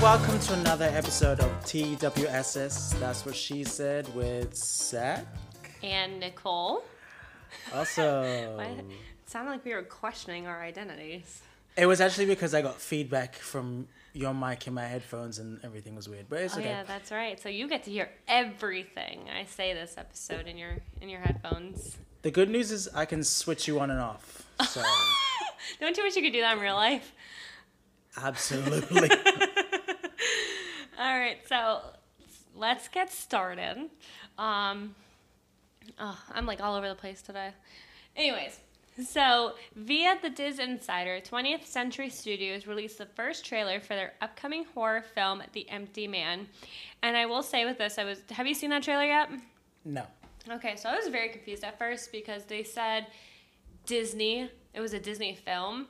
welcome to another episode of TWSS. That's what she said with Zach. And Nicole. Also, What? It sounded like we were questioning our identities. it was actually because I got feedback from your mic in my headphones and everything was weird. But it's Oh okay. yeah, that's right. So you get to hear everything I say this episode in your in your headphones. The good news is I can switch you on and off. So, Don't you wish you could do that in real life? absolutely. All right, so let's get started. Um, oh, I'm like all over the place today. Anyways, so via the Diz Insider, 20th Century Studios released the first trailer for their upcoming horror film, The Empty Man. And I will say with this, I was have you seen that trailer yet? No. Okay, so I was very confused at first because they said Disney. It was a Disney film.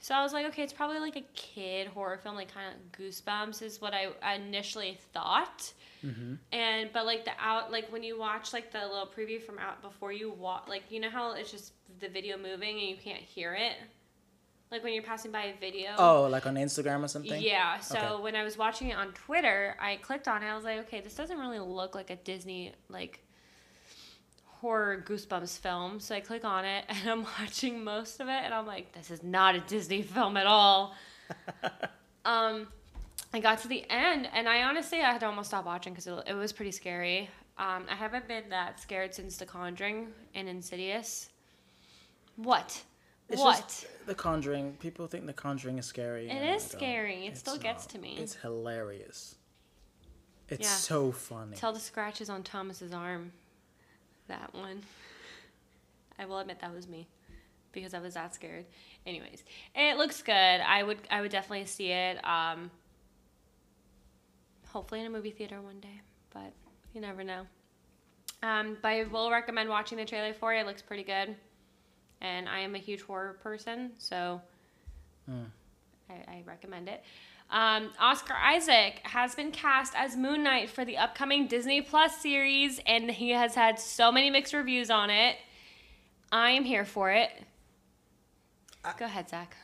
So I was like, okay, it's probably like a kid horror film, like kind of Goosebumps is what I initially thought. Mm-hmm. And but like the out, like when you watch like the little preview from out before you watch, like you know how it's just the video moving and you can't hear it, like when you're passing by a video. Oh, like on Instagram or something? Yeah. So Okay. when I was watching it on Twitter, I clicked on it. I was like, okay, this doesn't really look like a Disney like horror goosebumps film. So I click on it and I'm watching most of it and I'm like, this is not a Disney film at all. um I got to the end and I honestly I had to almost stop watching because it, it was pretty scary. Um, I haven't been that scared since The Conjuring and Insidious. What? It's what? The Conjuring. People think The Conjuring is scary. It is scary. It still gets to me. It's hilarious. It's Yeah. so funny. Tell the scratches on Thomas's arm. That one. I will admit that was me because I was that scared. Anyways, it looks good. I would I would definitely see it. Um, hopefully in a movie theater one day, but you never know. Um, but I will recommend watching the trailer for it. It looks pretty good, and I am a huge horror person, so I, I recommend it. Um, Oscar Isaac has been cast as Moon Knight for the upcoming Disney Plus series, and he has had so many mixed reviews on it. I am here for it. Go ahead, Zach.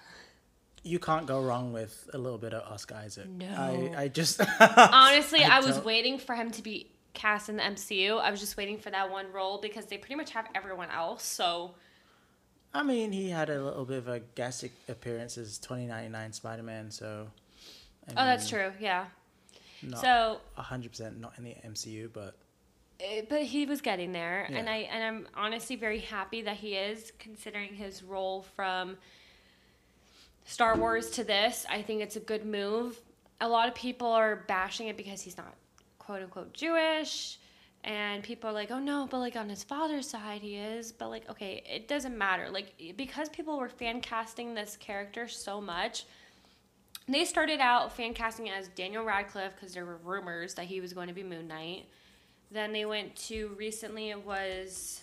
you can't go wrong with a little bit of Oscar Isaac. No. I, I just. Honestly, I I, was waiting for him to be cast in the MCU. I was just waiting for that one role because they pretty much have everyone else. So I mean, he had a little bit of a guest appearance as 2099 Spider Man, so. I Oh, that's true. Yeah. Not So, 100% not in the MCU, but eh, but he was getting there, and I and I'm honestly very happy that he is, considering his role from Star Wars to this. I think it's a good move. A lot of people are bashing it because he's not quote unquote Jewish. And people are like, oh no, but like on his father's side he is. But like, okay, it doesn't matter. Like, because people were fan casting this character so much, they started out fan casting as Daniel Radcliffe because there were rumors that he was going to be Moon Knight. Then they went to recently it was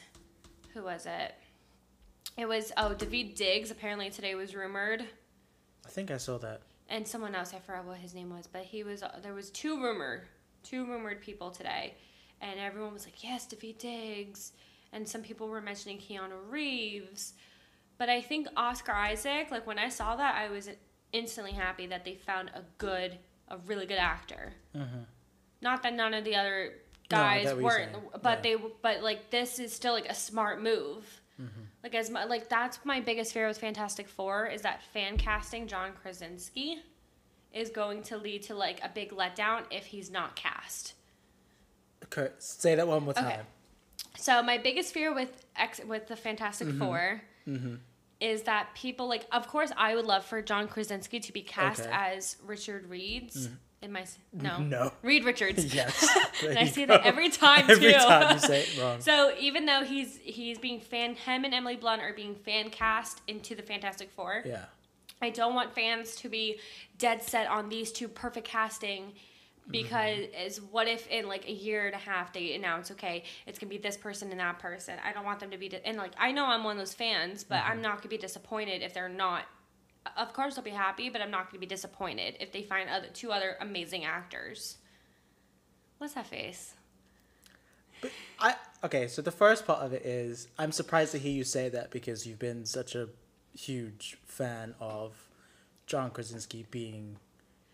who was it? It was oh David Diggs apparently today was rumored I think I saw that. and someone else I forgot what his name was but he was there was two rumor two rumored people today and everyone was like yes David Diggs. And some people were mentioning Keanu Reeves. But I think Oscar Isaac like when I saw that I was instantly happy that they found a good a really good actor. Not that none of the other guys get weren't but Yeah. they but like this is still like a smart move. Like as my, like that's my biggest fear with fantastic four is that fan casting john krasinski is going to lead to like a big letdown if he's not cast Okay, say that one more time. Okay. so my biggest fear with X with the fantastic Mm-hmm. 4 is that people like of course i would love for john krasinski to be cast Okay. Mm. as richard reeds in my no No. reed richards Yes. and I say go. that every time Every too. time you say it wrong. So even though he's he's being fan, him and Emily Blunt are being fan cast into the Fantastic Four. yeah. I don't want fans to be dead set on these two perfect casting because Mm-hmm. is what if in like a year and a half they announce okay it's gonna be this person and that person I don't want them to be di- and like I know I'm one of those fans but Mm-hmm. I'm not gonna be disappointed if they're not of course I'll be happy but I'm not gonna be disappointed if they find other two other amazing actors what's that face I okay, so the first part of it is I'm surprised to hear you say that because you've been such a huge fan of John Krasinski being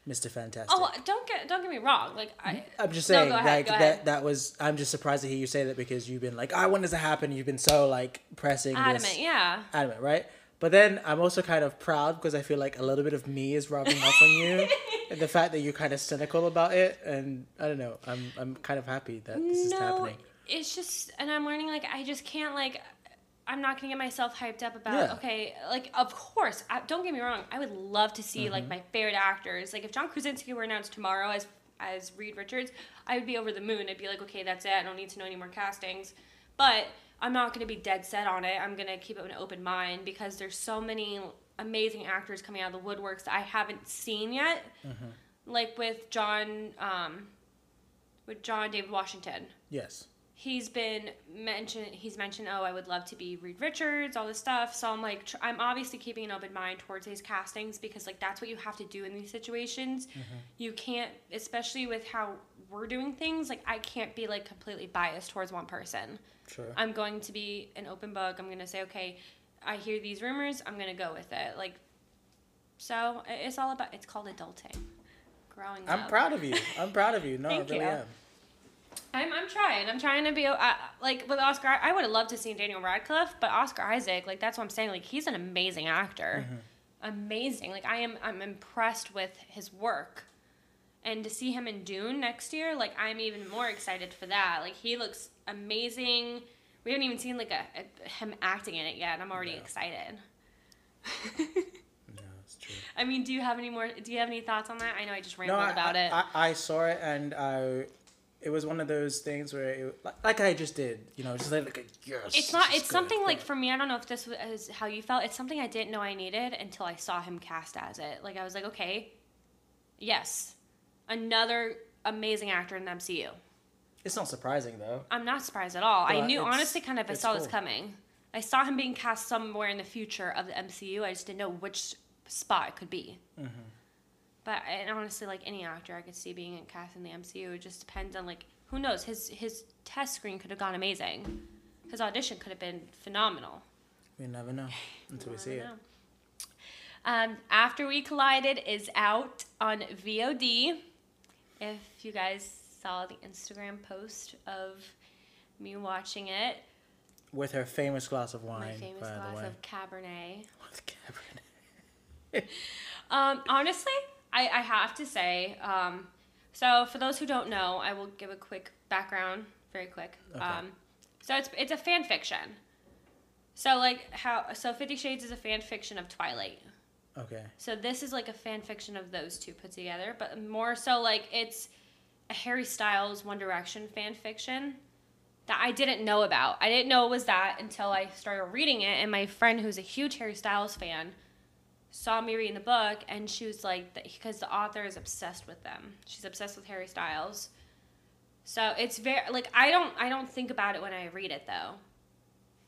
Mr. Fantastic. Oh, don't get don't get me wrong. Like I, I'm just No, saying, go ahead, like that. That was. I'm just surprised to hear you say that because you've been like, "I want this to happen." You've been so like pressing adamant. this, Yeah. adamant, right? But then I'm also kind of proud because I feel like a little bit of me is rubbing off on you, and the fact that you're kind of cynical about it, and I don't know. I'm I'm kind of happy that this is no, happening. it's just, and I'm learning like I just can't like. I'm not gonna get myself hyped up about Yeah. okay, like of course. I, don't get me wrong. I would love to see Mm-hmm. like my favorite actors. Like if John Krasinski were announced tomorrow as as Reed Richards, I would be over the moon. I'd be like, okay, that's it. I don't need to know any more castings. But I'm not gonna be dead set on it. I'm gonna keep it an open mind because there's so many amazing actors coming out of the woodworks that I haven't seen yet. Like with John, um, with John David Washington Yes. He's been mentioned he's mentioned oh i would love to be reed richards all this stuff so i'm like tr- i'm obviously keeping an open mind towards these castings because like that's what you have to do in these situations mm-hmm. you can't especially with how we're doing things like i can't be like completely biased towards one person Sure. i'm going to be an open book i'm going to say okay i hear these rumors i'm going to go with it like so it's all about it's called adulting growing up. I'm proud of you. I'm proud of you. No, I really you. am. I'm, I'm trying. I'm trying to be uh, like with Oscar. I would have loved to see Daniel Radcliffe, but Oscar Isaac, like that's what I'm saying. Like he's an amazing actor, amazing. Like I am, I'm impressed with his work, and to see him in Dune next year, like I'm even more excited for that. Like he looks amazing. We haven't even seen like a, a him acting in it yet, and I'm already No. excited. No, it's true. I mean, do you have any more? Do you have any thoughts on that? I know I just No, rambled I, about it. I, I saw it and I, it was one of those things where, it, like, like I just did, you know, just like, like a, yes. it's not it's good, something like for me i don't know if this was how you felt it's something i didn't know i needed until i saw him cast as it like i was like okay yes another amazing actor in the mcu It's not surprising though. i'm not surprised at all i knew honestly kind of i saw this coming i saw him being cast somewhere in the future of the mcu i just didn't know which spot it could be Mm-hmm. But and honestly like any actor i could see being in cast in the mcu it just depends on like who knows his his test screen could have gone amazing his audition could have been phenomenal We never know until we see it. Um, After We Collided is out on VOD. If you guys saw the Instagram post of me watching it, With her famous glass of my wine, famous by the glass of Cabernet. With Cabernet. Um, honestly, I, I have to say, um, so for those who don't know, I will give a quick background, very quick. Okay. Um, so it's it's a fan fiction. So like how so Fifty Shades is a fan fiction of Twilight. Okay. So this is like a fan fiction of those two put together, but more so like it's a Harry Styles One Direction fan fiction that I didn't know about. I didn't know it was that until I started reading it, and my friend who's a huge Harry Styles fan saw me reading the book, and she was like, because the author is obsessed with them. She's obsessed with Harry Styles. So it's very like I don't I don't think about it when I read it though.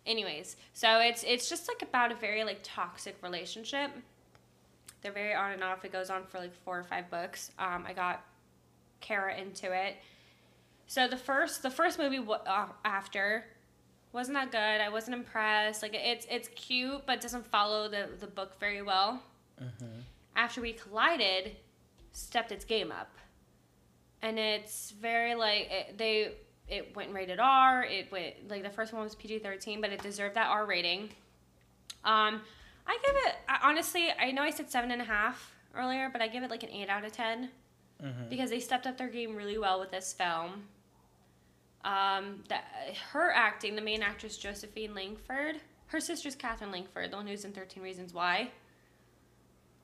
Anyways, so it's it's just like about a very like toxic relationship. They're very on and off. It goes on for like four or five books. Um, I got Kara into it. So the first the first movie wa- uh, after wasn't that good. I wasn't impressed. Like it's it's cute, but doesn't follow the the book very well. Mm-hmm. After we collided, stepped its game up, and it's very like it, they it went rated R. It went like the first one was PG thirteen, but it deserved that R rating. Um, I give it I, honestly. I know I said seven and a half earlier, but I give it like an eight out of ten Mm-hmm. because they stepped up their game really well with this film. Um, that her acting, the main actress Josephine Langford, her sister's Katherine Langford, the one who's in Thirteen Reasons Why.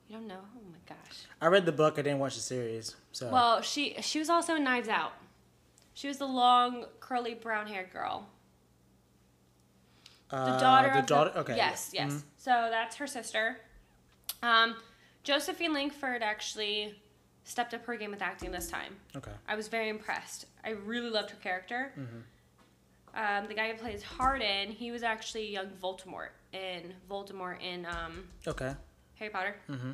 You don't know? Oh my gosh. I read the book. I didn't watch the series. So. Well, she she was also in Knives Out. She was the long, curly, brown-haired girl. The Uh, daughter The of daughter. the, okay. Yes, yes. Mhm. So that's her sister. Um, Josephine Langford actually stepped up her game with acting this time. Okay. I was very impressed. I really loved her character. Mhm. Um, the guy who plays Hardin, he was actually young Voldemort in Voldemort in um, Okay. Harry Potter. Mm-hmm.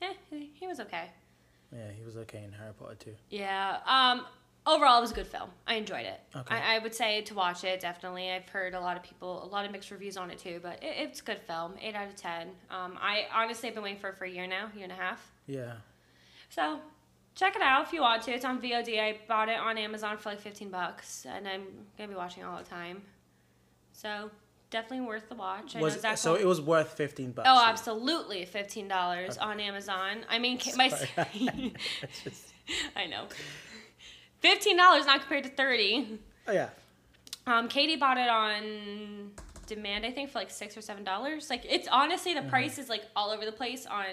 Eh, he he was okay. Yeah, he was okay in Harry Potter too. Yeah. Um, overall, it was a good film. I enjoyed it. Okay. I, I would say to watch it definitely. I've heard a lot of people, a lot of mixed reviews on it too, but it, it's a good film. Eight out of ten. Um, I honestly have been waiting for it for a year now, year and a half. Yeah. So check it out if you want to. It's on VOD. I bought it on Amazon for like 15 bucks, and I'm gonna be watching all the time. So definitely worth the watch. I Was know Zach so it was worth fifteen bucks. Oh, absolutely, fifteen dollars on Amazon. I mean, ca- my just- I know, fifteen dollars not compared to thirty. oh yeah. Um, Katie bought it on demand, I think, for like six or seven dollars. Like it's honestly the price is like all over the place on.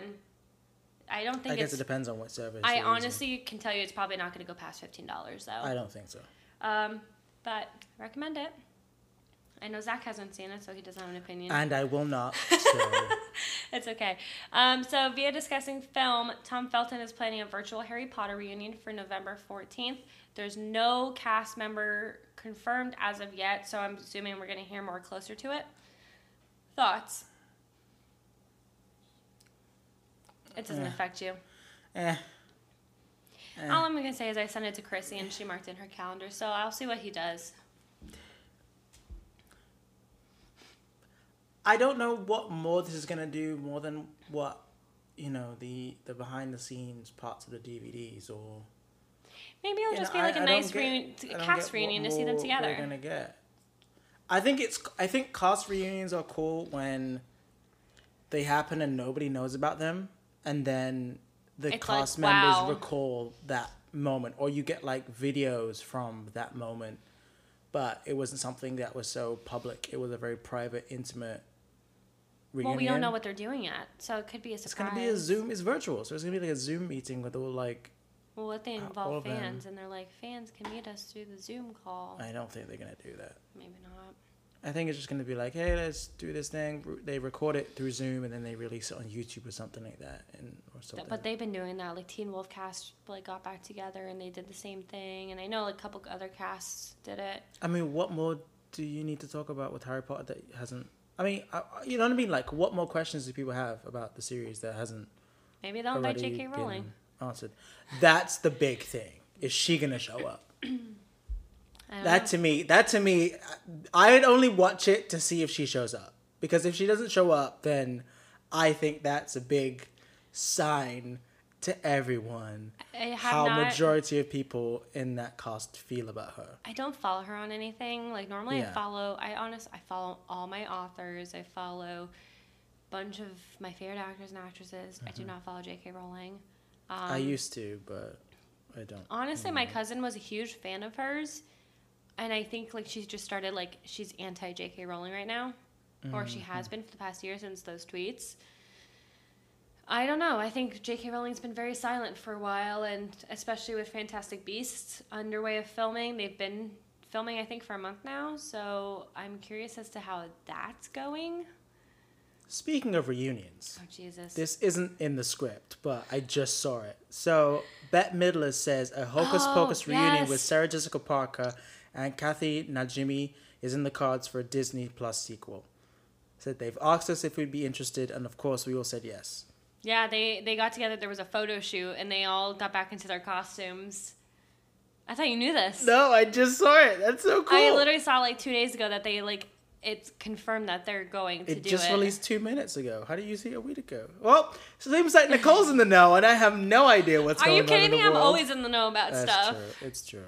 I don't think. I guess it depends on what service. I honestly can tell you it's probably not going to go past fifteen dollars though. I don't think so. Um, but recommend it. I know Zach hasn't seen it, so he doesn't have an opinion. And I will not. So It's okay. Um, so, via discussing film, Tom Felton is planning a virtual Harry Potter reunion for November 14th. There's no cast member confirmed as of yet, so I'm assuming we're going to hear more closer to it. Thoughts? It doesn't Eh. affect you. eh. Eh. All I'm going to say is I sent it to Chrissy and she marked in her calendar, so I'll see what he does. I don't know what more this is gonna do more than what you know the the behind the scenes parts of the DVDs or Maybe it'll just know, be like I- a I nice reunion, cast reunion to see them together. We're gonna get. I think it's I think cast reunions are cool when they happen and nobody knows about them, and then the It's like, cast members wow. recall that moment, or you get like videos from that moment. But it wasn't something that was so public. It was a very private, intimate reunion. Well, we don't know what they're doing yet, so it could be a surprise It's gonna be a Zoom. It's virtual, so it's gonna be like a Zoom meeting with all like. Well, what they involve fans, and they're like, fans can meet us through the Zoom call. I don't think they're gonna do that. Maybe not. I think it's just gonna be like, hey, let's do this thing. They record it through Zoom and then they release it on YouTube or something like that, and or something. But they've been doing that. Like Teen Wolf cast like got back together and they did the same thing. And I know like a couple other casts did it. I mean, what more do you need to talk about with Harry Potter that hasn't? I mean, I- you know what I mean. Like, what more questions do people have about the series that hasn't Maybe they'll invite J.K. Rowling. answered? That's the big thing. Is she gonna show up? Don't That know. to me, that to me, I'd only watch it to see if she shows up. Because if she doesn't show up, then I think that's a big sign to everyone how not. majority of people in that cast feel about her. I don't follow her on anything. Like normally, Yeah. I follow. I honest. I follow all my authors. I follow a bunch of my favorite actors and actresses. I do not follow J.K. Rowling. Um, Mm-hmm. I used to, but I don't. Honestly, my cousin was a huge fan of hers, and I think like she's just started like she's anti J.K. Rowling right now, or she has mm-hmm. been for the past year since those tweets. I don't know. I think J.K. Rowling's been very silent for a while, and especially with Fantastic Beasts underway of filming, they've been filming I think for a month now. So I'm curious as to how that's going. Speaking of reunions, Oh Jesus! this isn't in the script, but I just saw it. So Bette Midler says a Hocus Oh, Pocus reunion yes. with Sarah Jessica Parker and Kathy Najimy is in the cards for a Disney Plus sequel. Said they've asked us if we'd be interested, and of course we all said yes. Yeah, they they got together. There was a photo shoot, and they all got back into their costumes. I thought you knew this. No, I just saw it. That's so cool. I literally saw like two days ago that they like it's confirmed that they're going to it do just it. Just released two minutes ago. How do you see a week ago? Well, seems like Nicole's in the know, and I have no idea what's Are going you on. kidding in the me? I'm always in the know about That's stuff. true. It's true.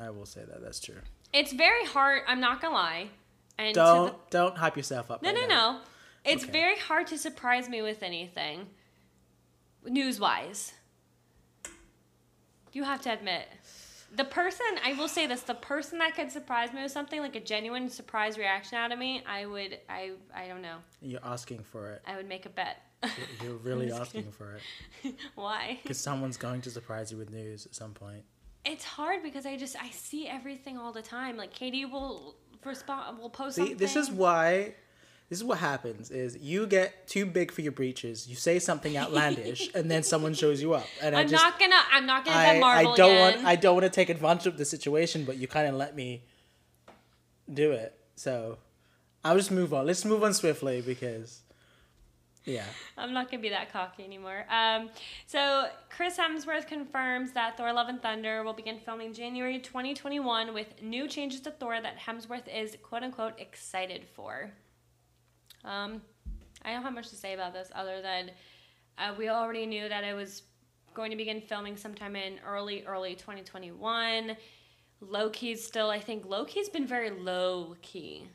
I will say that. That's true. It's very hard. I'm not gonna lie. And Don't don't hype yourself up. no, right no, now. no. It's Okay. very hard to surprise me with anything, news wise. You have to admit. The person, I will say this, the person that could surprise me with something like a genuine surprise reaction out of me, I would, I, I don't know, You're asking for it. I would make a bet. You're really asking for it Why? because someone's going to surprise you with news at some point. It's hard because I just I see everything all the time. Like Katie will respond, will post See, something. this is why. This is what happens: is you get too big for your breeches. You say something outlandish, and then someone shows you up. And I I'm just, not gonna. I'm not gonna I, Marvel I don't again. want. I don't want to take advantage of the situation, but you kind of let me do it. So I'll just move on. Let's move on swiftly because, yeah. I'm not gonna be that cocky anymore. Um, so Chris Hemsworth confirms that Thor: Love and Thunder will begin filming January 2021 with new changes to Thor that Hemsworth is quote unquote excited for. Um, I don't have much to say about this other than uh, we already knew that it was going to begin filming sometime in early, early 2021. Loki's still, I think Loki's been very low key.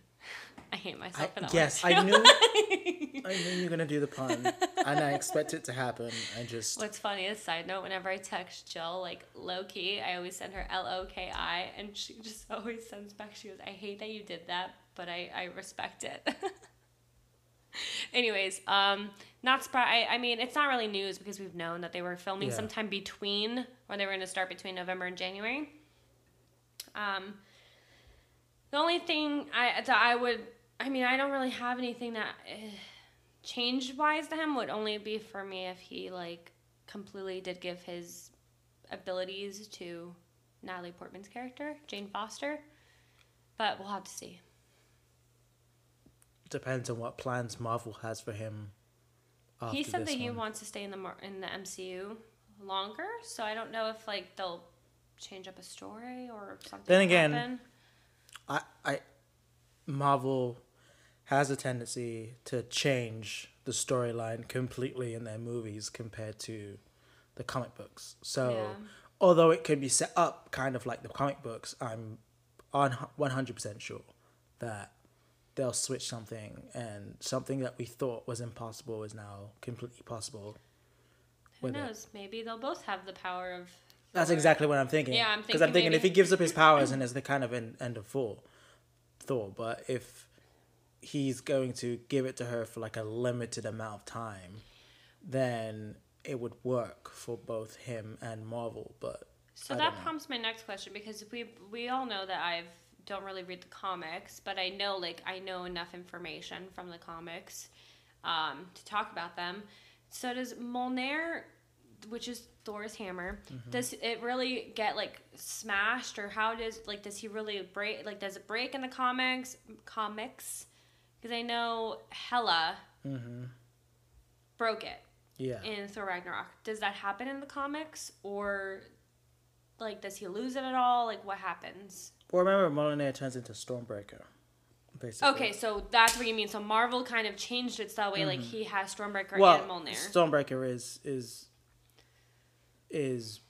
I hate myself I, for that yes. I knew. I knew you were gonna do the pun, and I expect it to happen. I just What's funny is side note, whenever I text Jill like low key, I always send her L O K I, and she just always sends back. She goes, "I hate that you did that, but I I respect it." Anyways, um, not surprised. I, I mean, it's not really news because we've known that they were filming Yeah. sometime between, when they were going to start between November and January. Um, the only thing I that I would, I mean, I don't really have anything that uh, change wise to him would only be for me if he like completely did give his abilities to Natalie Portman's character, Jane Foster. But we'll have to see. depends on what plans Marvel has for him. After he said that he wants to stay in the Mar- in the MCU longer, so I don't know if like they'll change up a story or something. Then again. I, I, Marvel has a tendency to change the storyline completely in their movies compared to the comic books. So, Yeah. although it can be set up kind of like the comic books, I'm on one hundred percent sure that they'll switch something, and something that we thought was impossible is now completely possible. who with it. knows? Maybe they'll both have the power of. That's Thor. exactly what I'm thinking. Yeah, I'm thinking. because I'm thinking thinking if he gives up his powers and it's the kind of end, end of Thor, Thor. But if he's going to give it to her for like a limited amount of time, then it would work for both him and Marvel. But So I that prompts my next question because we we all know that I've don't really read the comics, but I know like I know enough information from the comics um, to talk about them. So does Mjolnir, which is Thor's hammer, Mm-hmm. does it really get like smashed, or how does like does he really break? Like does it break in the comics? Comics, because I know Hela Mm-hmm. broke it yeah, in Thor Ragnarok. Does that happen in the comics or like does he lose it at all? Like what happens? well, remember Mjolnir turns into Stormbreaker, basically. Okay, so that's what you mean. So Marvel kind of changed it so that way like he has Stormbreaker Mm-hmm. well, and Mjolnir. Stormbreaker is is is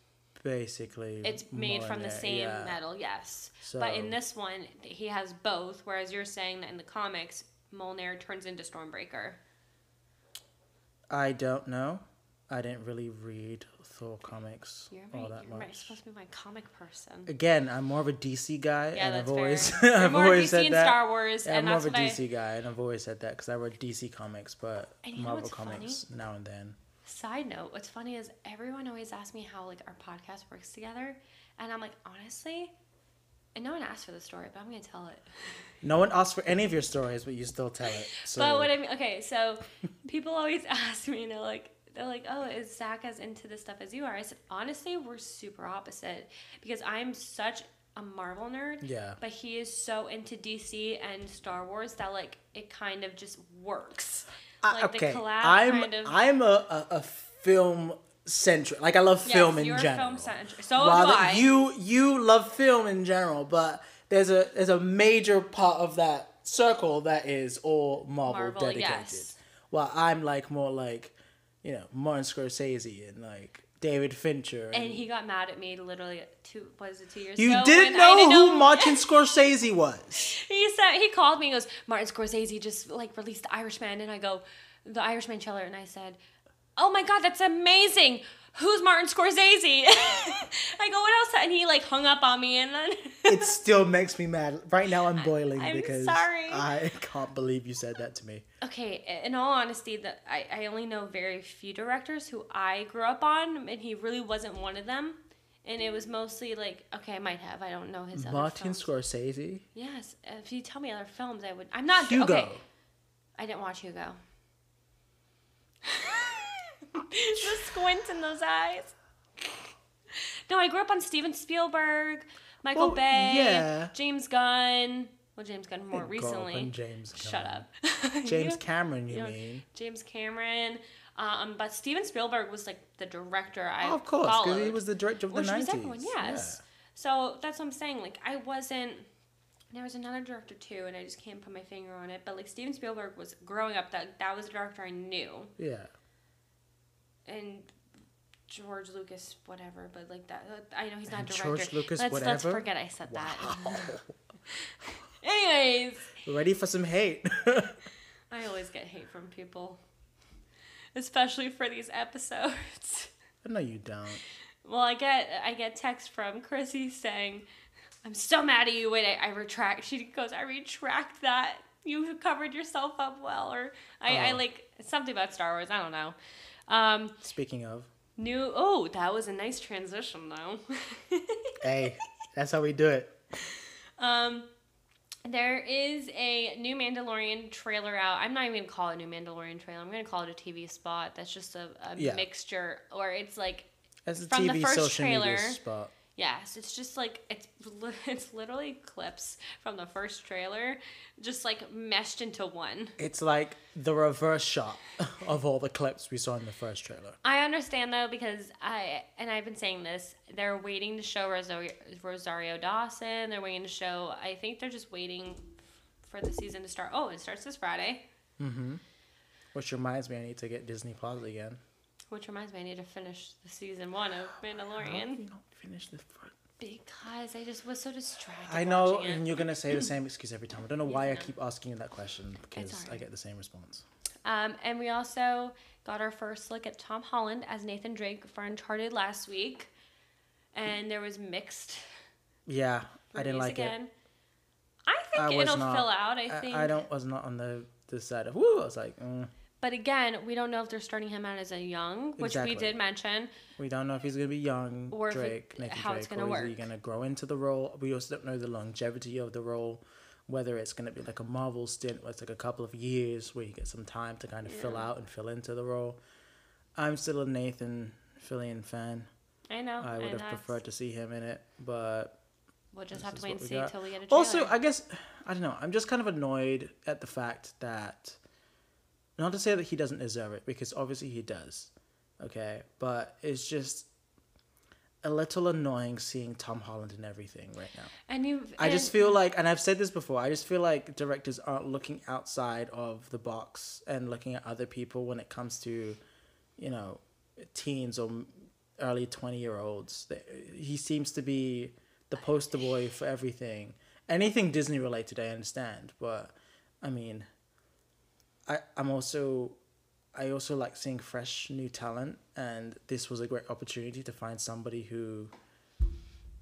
basically it's made from the same yeah. metal, yes. but in this one, he has both, whereas you're saying that in the comics, Mjolnir turns into Stormbreaker. I don't know. I didn't really read Thor comics You're all right. that You're right. You're supposed to be my comic person. Again, I'm more of a DC guy, Yeah, and I've always. I've always DC said and that. Star Wars, Yeah, and I'm more of a what I. DC guy, and I've always said that because I read DC comics, but And you know Marvel what's funny? comics now and then. Side note, what's funny is everyone always asks me how like our podcast works together, and I'm like, honestly, and no one asked for the story, but I'm gonna tell it. No one asked for any of your stories, but you still tell it. So But what I mean, okay, so people always ask me, you they're like, they're like, oh, is Zach as into this stuff as you are? I said, honestly, we're super opposite because I'm such a Marvel nerd. Yeah. But he is so into DC and Star Wars that like it kind of just works. Like okay, the collab I'm kind of. I'm a, a, a film centric. Like I love Yes, film in you're general. film centric. So Rather, do I. you you love film in general, but there's a there's a major part of that circle that is all Marvel, Marvel, dedicated. yes. Well, I'm like more like, you know, Martin Scorsese and like David Fincher. And, and he got mad at me literally two was it two years ago. you ago? didn't know didn't who Martin Scorsese was. He said he called me and goes, Martin Scorsese just like released The Irishman and I go, The Irishman trailer and I said, Oh my god, that's amazing. Who's Martin Scorsese? I go, what else? And he like hung up on me and then It still makes me mad. Right now, I'm boiling I'm because sorry. I can't believe you said that to me. Okay, in all honesty, that I, I only know very few directors who I grew up on and he really wasn't one of them. And it was mostly like, okay, I might have. I don't know his other Martin films. Scorsese, Yes, if you tell me other films, I would. I'm not Hugo. Okay. I didn't watch Hugo. the squint in those eyes. No, I grew up on Steven Spielberg, Michael Well, Bay, yeah. James Gunn. Well, James Gunn more recently. James Shut up. James Cameron, you you know, mean? James Cameron. Um, but Steven Spielberg was like the director I Oh, of course, because he was the director of the Which was 90s. everyone, yes. So that's what I'm saying. Like I wasn't. There was another director too, and I just can't put my finger on it. But like Steven Spielberg was growing up. That that was a director I knew, Yeah. And George Lucas, whatever, but like that. Uh, I know he's not And director. George Lucas, let's, Let's forget I said that. Anyways, Ready for some hate? I always get hate from people, especially for these episodes. no, you don't. Well, I get I get text from Chrissy saying, "I'm so mad at you." Wait, I, I retract. She goes, "I retract that. You covered yourself up well." Or I, I Oh. like something about Star Wars. I don't know. Um, Speaking of, new. Oh, that was a nice transition, though. hey, that's how we do it. um, there is a new Mandalorian trailer out. I'm not even gonna call it a new Mandalorian trailer. I'm gonna call it a TV spot. That's just a, a Yeah. mixture, or it's like a From the TV first social media trailer- spot. Yes, it's just like it's it's literally clips from the first trailer, just like meshed into one. It's like the reverse shot of all the clips we saw in the first trailer. I understand though because I and I've been saying this. They're waiting to show Rosario, Rosario Dawson. They're waiting to show. I think they're just waiting for the season to start. Oh, it starts this Friday. Mhm. Which reminds me, I need to get Disney Plus again. Which reminds me, I need to finish the season one of Mandalorian we not finished the first? because I just was so distracted. I know, watching it. and you're gonna say the same excuse every time. I don't know why I keep asking you that question because I alright. get the same response. Um, and we also got our first look at Tom Holland as Nathan Drake for Uncharted last week, and there was mixed. Yeah, I didn't reviews like again. it. I think I was it'll not- fill out. I think, I, I don't was not on the the side of woo. I was like, mm. But again, we don't know if they're starting him out as a young, which Exactly. we did mention. we don't know if he's gonna be young Or if it- Drake, how Drake, it's gonna or is he gonna grow into the role? We also don't know the longevity of the role. Whether it's gonna be like a Marvel stint, where it's like a couple of years where you get some time to kind of fill out and fill into the role. I'm still a Nathan Fillion fan. I know. I would have that's- preferred to see him in it, but We'll just have to wait and see until we get a trailer. Also, I guess I don't know. I'm just kind of annoyed at the fact that not to say that he doesn't deserve it because obviously he does. Okay, but it's just a little annoying seeing Tom Holland in everything right now. and you. I just feel like, and I've said this before, I just feel like directors aren't looking outside of the box and looking at other people when it comes to, you know, teens or early 20 year olds. He seems to be the poster boy for everything. Anything Disney related, I understand, but I mean, I, I'm also. I also like seeing fresh new talent, and this was a great opportunity to find somebody who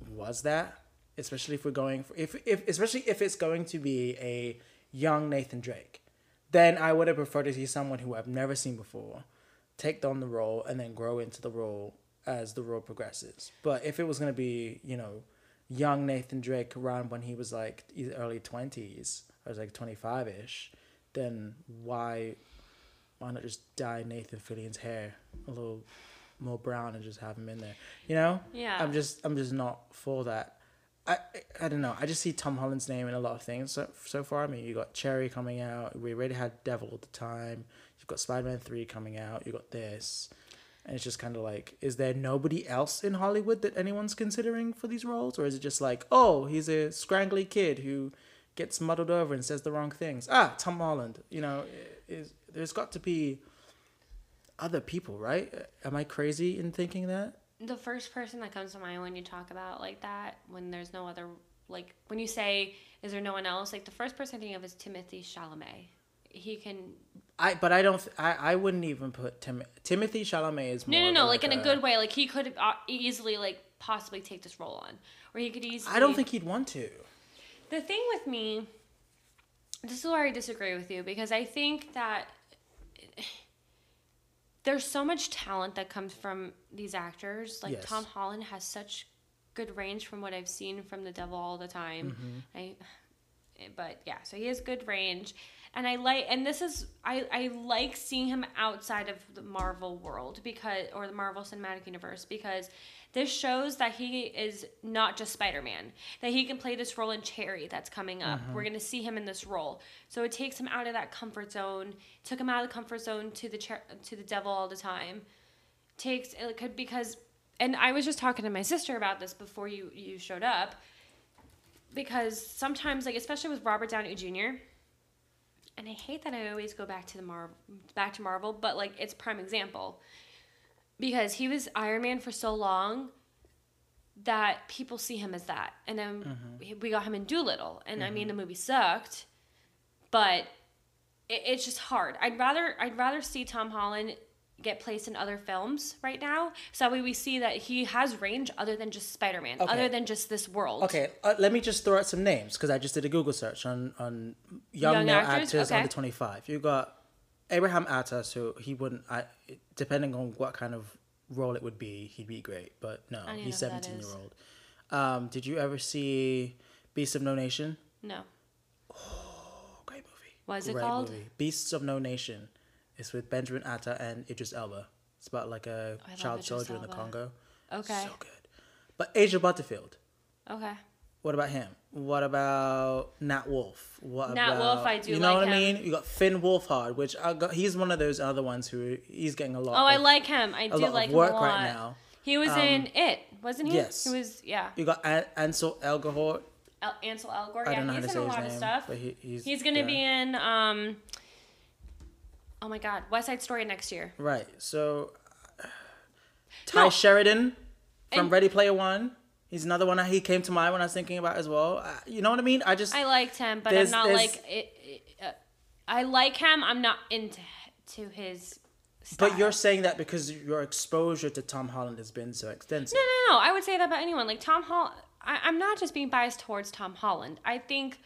was that especially if we're going for if, if especially if it's going to be a young Nathan Drake then I would have preferred to see someone who I've never seen before take on the role and then grow into the role as the role progresses but if it was to be you know young Nathan Drake around when he was like early 20s I was like 25ish then why why not just dye Nathan Fillion's hair a little more brown and just have him in there you know Yeah. I'm just I'm just not for that. I I don't know. I just see Tom Holland's name in a lot of things so, so far. I mean, you got Cherry coming out. We already had Devil at the time. You've got Spider Man three coming out. You got this, and it's just kind of like, is there nobody else in Hollywood that anyone's considering for these roles, or is it just like, oh, he's a scrangly kid who gets muddled over and says the wrong things? Ah, Tom Holland. You know, is there's got to be other people, right? Am I crazy in thinking that? the first person that comes to mind when you talk about like that when there's no other like when you say is there no one else like the first person I think of is Timothy Chalamet he can I but I don't I I wouldn't even put Tim Timothy Chalamet is no no no like in a a- good way like he could uh, easily like possibly take this role on or he could easily I don't think he'd want to. The thing with me this is where I disagree with you because I think that there's so much talent that comes from these actors. Like Yes. Tom Holland has such good range from what I've seen from The Devil All the Time. Mm-hmm. I but yeah, so he has good range. And I like and this is I, I like seeing him outside of the Marvel world because or the Marvel Cinematic Universe because this shows that he is not just Spider-Man. That he can play this role in Cherry that's coming up. Uh-huh. We're going to see him in this role. So it takes him out of that comfort zone. Took him out of the comfort zone to the cher- to the devil all the time. Takes it could because and I was just talking to my sister about this before you you showed up because sometimes like especially with Robert Downey Jr. and I hate that I always go back to the Mar back to Marvel, but like it's prime example because he was Iron Man for so long that people see him as that. And then Mm-hmm. we got him in Dolittle, and I mean the movie sucked, but it, it's just hard. I'd rather I'd rather see Tom Holland get placed in other films right now, so that way we see that he has range other than just Spider Man, Okay. other than just this world. Okay, uh, let me just throw out some names because I just did a Google search on on young, Young male actors? actors, Okay. under twenty five. You got Abraham Attah, so he wouldn't. I depending on what kind of role it would be, he'd be great. But no, he's know who that seventeen year old. Um, did you ever see Beasts of No Nation? No. Oh, great movie. What is it Great called? Movie. Beasts of No Nation. It's with Benjamin Attah and Idris Elba. It's about like a love child soldier in the Congo. Okay. So good. But Asa Butterfield. Okay. What about him? What about Nat Wolff? What Nat about, Wolff, I do You know like what I mean? You got Finn Wolfhard, which I got. He's one of those other ones who he's getting a lot. Oh, I like him. I do like of work him a lot. right now. He was in It, wasn't he? yes. He was, yeah. You got An- Ansel Elgort. El- Ansel Elgort. I Yeah, don't know how he's to in say a his lot name, of stuff. but he, he's He's gonna yeah. be in um. Oh my God, West Side Story next year. right. So Ty No. Sheridan from And- Ready Player One. He's another one that he came to mind when I was thinking about as well. Uh, you know what I mean? I just I liked him, but I'm not like it, it, uh, I like him. I'm not into to his. Style. But you're saying that because your exposure to Tom Holland has been so extensive. No, no, no. I would say that about anyone. Like Tom Holland. I'm not just being biased towards Tom Holland. I think,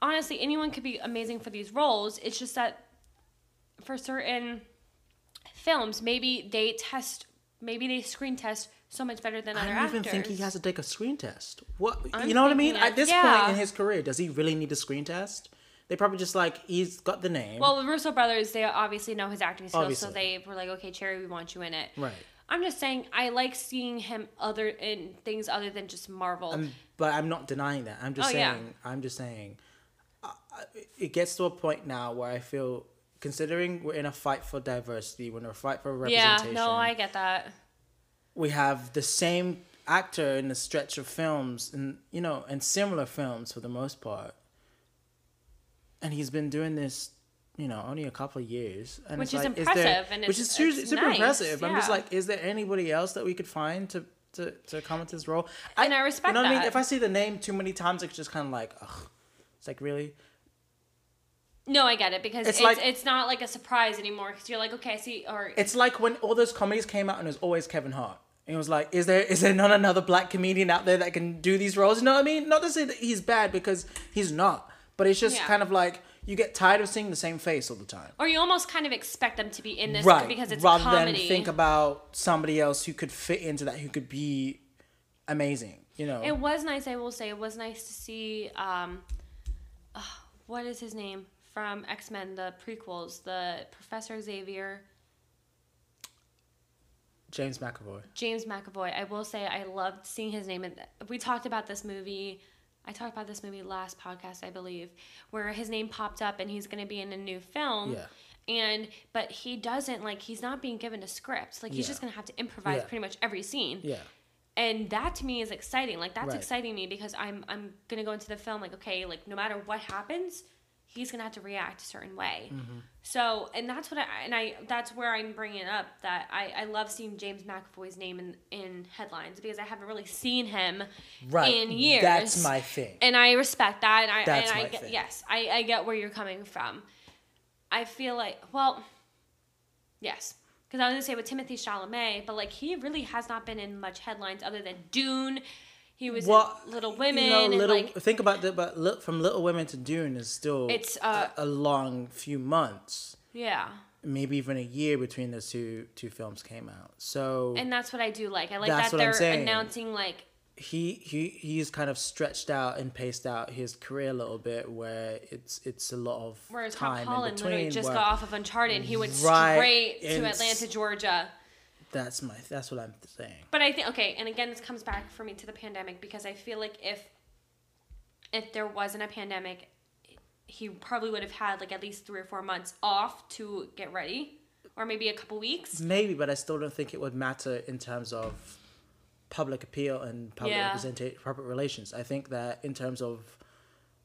honestly, anyone could be amazing for these roles. It's just that for certain films, maybe they test, maybe they screen test so much better than I other actors. I don't even think he has to take a screen test. What I'm you know what I mean? At this yeah. point in his career, does he really need a screen test? They probably just like he's got the name. Well, the Russo brothers, they obviously know his acting skills, Obviously. so they were like, "Okay, Cherry, we want you in it." right. I'm just saying, I like seeing him other in things other than just Marvel. Um, but I'm not denying that. I'm just Oh, saying. yeah. I'm just saying. Uh, it gets to a point now where I feel, considering we're in a fight for diversity, we're in a fight for representation. yeah, no, I get that. We have the same actor in a stretch of films and you know and similar films for the most part. And he's been doing this you know only a couple of years. And Which is like, there- impressive, and which is super, it's super nice, impressive. I'm just like is there anybody else that we could find to to, to come into this role? I, And I respect you know what i mean? if i see the name too many times it's just kind of like ugh. It's like really? No, I get it because It's it's like- it's, not like a surprise anymore because you're like, okay, I see, or it's like when all those comedies came out and it was always Kevin Hart. And it was like, is there is there not another black comedian out there that can do these roles? You know what I mean? Not to say that he's bad because he's not, but it's just Yeah. kind of like you get tired of seeing the same face all the time. or you almost kind of expect them to be in this right. because it's Rather comedy. than think about somebody else who could fit into that, who could be amazing. You know? It was nice, I will say. It was nice to see. Um, uh, what is his name from X Men, the prequels? The Professor Xavier, James McAvoy. James McAvoy. I will say I loved seeing his name. And we talked about this movie. I talked about this movie last podcast, I believe, where his name popped up and he's going to be in a new film. Yeah. And but he doesn't like he's not being given a script. Like he's Yeah. just gonna have to improvise Yeah. pretty much every scene. Yeah. and that to me is exciting like that's Right. exciting me because i'm i'm gonna go into the film like okay like no matter what happens he's gonna have to react a certain way Mm-hmm. so and that's what i and i that's where i'm bringing up that i i love seeing james mcavoy's name in in headlines because i haven't really seen him Right. in years That's my thing. and i respect that and i That's and i my get thing. yes i i get where you're coming from i feel like well yes because I was gonna say with Timothy Chalamet, but like he really has not been in much headlines other than Dune. He was What in Little Women, You know, and little, like think about that, but li- from Little Women to Dune is still It's, uh, a, a long few months. yeah, maybe even a year between those two two films came out. So and that's what I do like. I like that they're announcing like he he he's kind of stretched out and paced out his career a little bit, where it's it's a lot of whereas Tom time in between. literally just got off of Uncharted and he went Right, straight to Atlanta, Georgia. That's my that's what I'm saying. But I think okay, and again, this comes back for me to the pandemic because I feel like if if there wasn't a pandemic, he probably would have had like at least three or four months off to get ready, or maybe a couple weeks. Maybe, but I still don't think it would matter in terms of public appeal and public Yeah. representation, public relations. I think that in terms of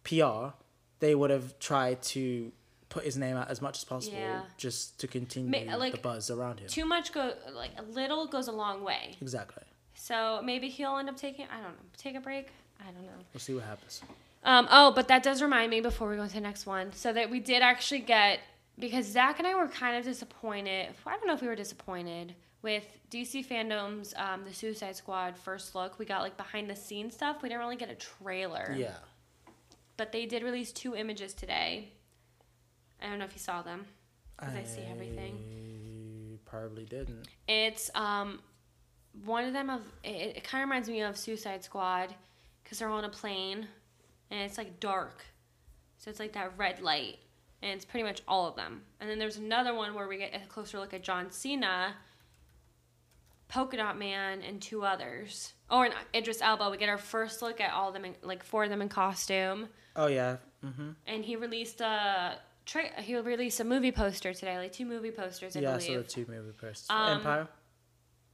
PR, they would have tried to put his name out as much as possible, Yeah. just to continue like, the buzz around him. Too much go like a little goes a long way. exactly. So maybe he'll end up taking I don't know take a break. I don't know. We'll see what happens. Um, oh, but that does remind me before we go to the next one, so that we did actually get because Zach and I were kind of disappointed. I don't know if we were disappointed with DC Fandom's um, the Suicide Squad first look. We got like behind the scenes stuff. We didn't really get a trailer. Yeah. But they did release two images today. I don't know if you saw them. 'cause I see everything. I probably didn't. It's um, one of them of it, it kind of reminds me of Suicide Squad because they're on a plane and it's like dark, so it's like that red light, and it's pretty much all of them. And then there's another one where we get a closer look at John Cena, Polka Dot Man, and two others. Oh, and Idris Elba. We get our first look at all of them, in, like four of them in costume. Oh yeah. Mm-hmm. And he released a tra- he released a movie poster today, like two movie posters, I yeah, I believe. saw the two movie posts. Um, Empire.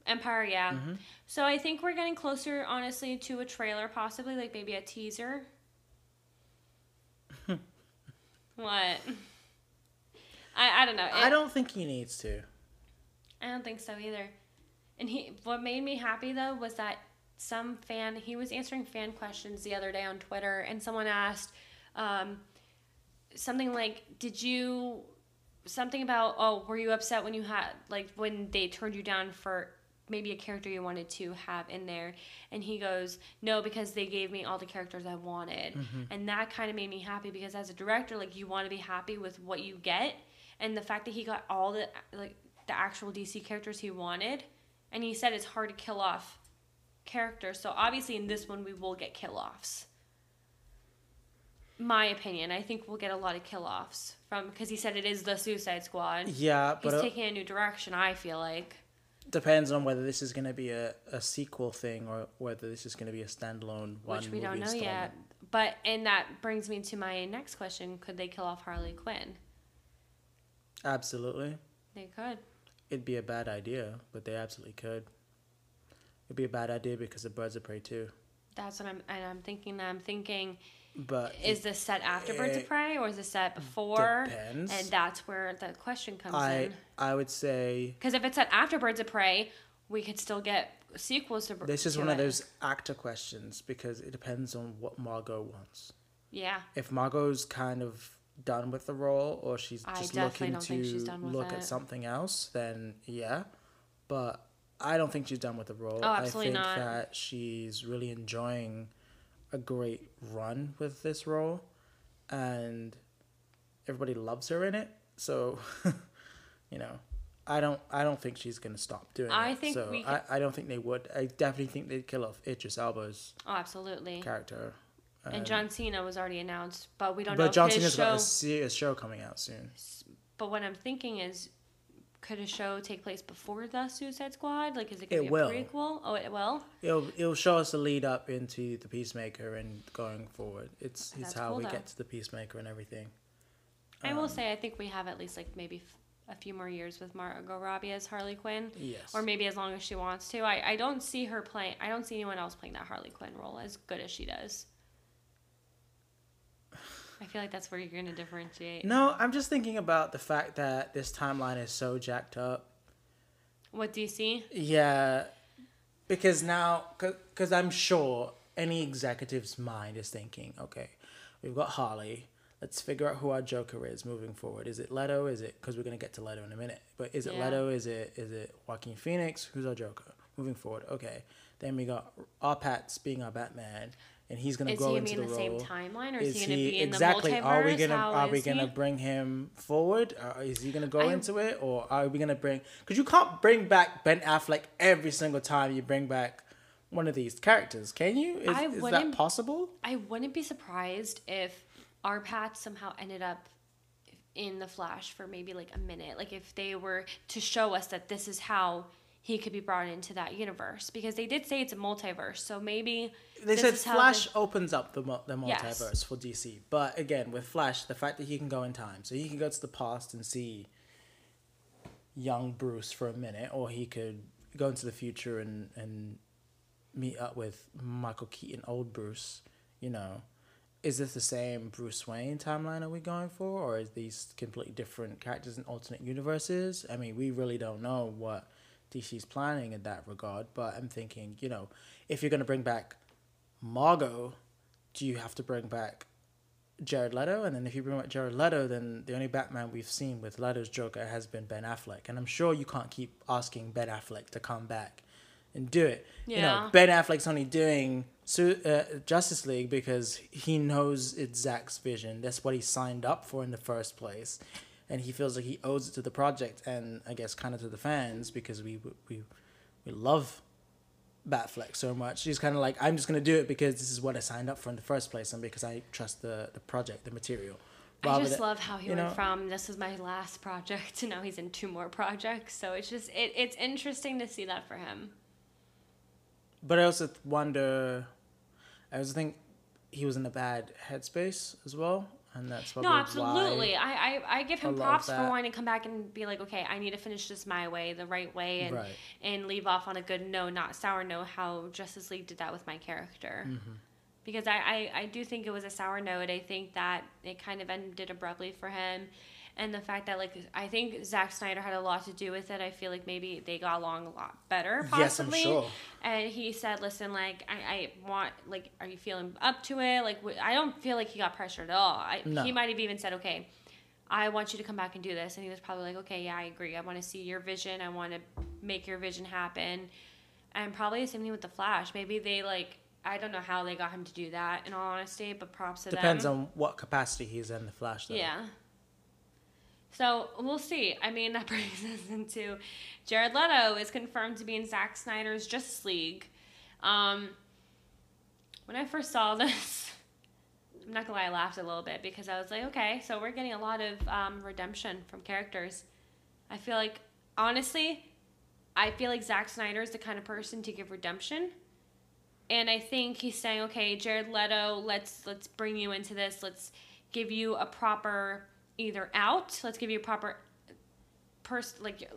Empire, yeah. Mm-hmm. So I think we're getting closer, honestly, to a trailer, possibly like maybe a teaser. what? I I don't know. I don't think he needs to. I don't think so either. And he, what made me happy though was that some fan, he was answering fan questions the other day on Twitter, and someone asked um, something like, "Did you something about oh, were you upset when you had like when they turned you down for maybe a character you wanted to have in there?" And he goes, "No, because they gave me all the characters I wanted," mm-hmm. and that kind of made me happy because as a director, like you want to be happy with what you get, and the fact that he got all the like the actual DC characters he wanted, and he said it's hard to kill off characters. So obviously in this one we will get kill offs. My opinion, I think we'll get a lot of kill offs from because he said it is the Suicide Squad. Yeah, He's but it taking a new direction. I feel like. depends on whether this is going to be a, a sequel thing or whether this is going to be a standalone one which we don't know yet. But and that brings me to my next question: Could they kill off Harley Quinn? Absolutely. They could. It'd be a bad idea, but they absolutely could. It'd be a bad idea because of Birds of Prey too. That's what I'm. And I'm thinking. I'm thinking. But Is this set after Birds of Prey or is this set before? depends. And that's where the question comes I in. I would say Because if it's set after Birds of Prey, we could still get sequels to. this is to one of those actor questions because it depends on what Margot wants. Yeah, If Margot's kind of done with the role or she's just looking don't think she's to look it. at something else, then yeah. But I don't think she's done with the role. Oh, absolutely I think not. that she's really enjoying a great run with this role and everybody loves her in it. So, you know, I don't I don't think she's gonna stop doing it. I it. think so we I, I don't think they would. I definitely think they'd kill off Idris Elba's oh, absolutely. character. And John Cena was already announced, but we don't know But if John Cena's show. got a serious show coming out soon. But what I'm thinking is, could a show take place before the Suicide Squad? Like, is it gonna It be will. a prequel? Oh, it will. It'll it'll show us the lead up into the Peacemaker and going forward. It's it's how cool, we though. get to the Peacemaker and everything. I Um, will say, I think we have at least like maybe f- a few more years with Margot Robbie as Harley Quinn. Yes. Or maybe as long as she wants to. I, I don't see her playing. I don't see anyone else playing that Harley Quinn role as good as she does. I feel like that's where you're going to differentiate. No, I'm just thinking about the fact that this timeline is so jacked up. What DC? Yeah, because now, because I'm sure any executive's mind is thinking, okay, we've got Harley. Let's figure out who our Joker is moving forward. Is it Leto? Is it because we're gonna get to Leto in a minute? But is it Yeah. Leto? Is it is it Joaquin Phoenix? Who's our Joker moving forward? Okay, then we got our Pat's being our Batman, and he's gonna Is go he into be in the the same timeline or is, he going to be in exactly? the multiverse? Are we gonna How are we is gonna he? bring him forward? Or is he gonna go I- into it, or are we gonna bring? Because you can't bring back Ben Affleck every single time you bring back one of these characters, can you? Is, I is that possible? I wouldn't be surprised if our Pat somehow ended up in the Flash for maybe like a minute. Like if they were to show us that this is how he could be brought into that universe, because they did say it's a multiverse. So maybe They said Flash the- opens up the the Yes. multiverse for DC, but again with Flash, the fact that he can go in time, so he can go to the past and see young Bruce for a minute, or he could go into the future and and meet up with Michael Keaton, old Bruce. You know, is this the same Bruce Wayne timeline are we going for, or is these completely different characters in alternate universes? I mean, we really don't know what DC's planning in that regard. But I'm thinking, you know, if you're gonna bring back Margot, do you have to bring back Jared Leto? And then if you bring back Jared Leto, then the only Batman we've seen with Leto's Joker has been Ben Affleck. And I'm sure you can't keep asking Ben Affleck to come back and do it. You know, Ben Affleck's only doing Su- uh, Justice League because he knows it's Zack's vision. That's what he signed up for in the first place. And he feels like he owes it to the project and I guess kind of to the fans because we we we love Batfleck so much. He's kind of like, I'm just gonna do it because this is what I signed up for in the first place, and because I trust the the project, the material. I just love how he you went know- from this was my last project to now he's in two more projects. So it's just it, it's interesting to see that for him. But I also wonder. I also think he was in a bad headspace as well, and that's No, absolutely. I, I I give him props for wanting to come back and be like, okay, I need to finish this my way, the right way, and Right. and leave off on a good no not sour note. How Justice League did that with my character. Mm-hmm. Because I, I, I do think it was a sour note. I think that it kind of ended abruptly for him. And the fact that, like, I think Zack Snyder had a lot to do with it. I feel like maybe they got along a lot better, possibly. Yes, I'm sure. And he said, "Listen, like I, I want, like, are you feeling up to it? Like, I don't feel like he got pressured at all. I, No. He might have even said, okay, I want you to come back and do this. And he was probably like, okay, yeah, I agree. I want to see your vision. I want to make your vision happen. And probably the same thing with the Flash. Maybe they like, I don't know how they got him to do that. In all honesty, but props to Depends them. on what capacity he's in the Flash. Though. Yeah. So we'll see. I mean, that brings us into Jared Leto is confirmed to be in Zack Snyder's Justice League. Um, when I first saw this, I'm not gonna lie, I laughed a little bit because I was like, okay, so we're getting a lot of um, redemption from characters. I feel like, honestly, I feel like Zack Snyder is the kind of person to give redemption. And I think he's saying, okay, Jared Leto, let's let's bring you into this. Let's give you a proper either out. Let's give you a proper person like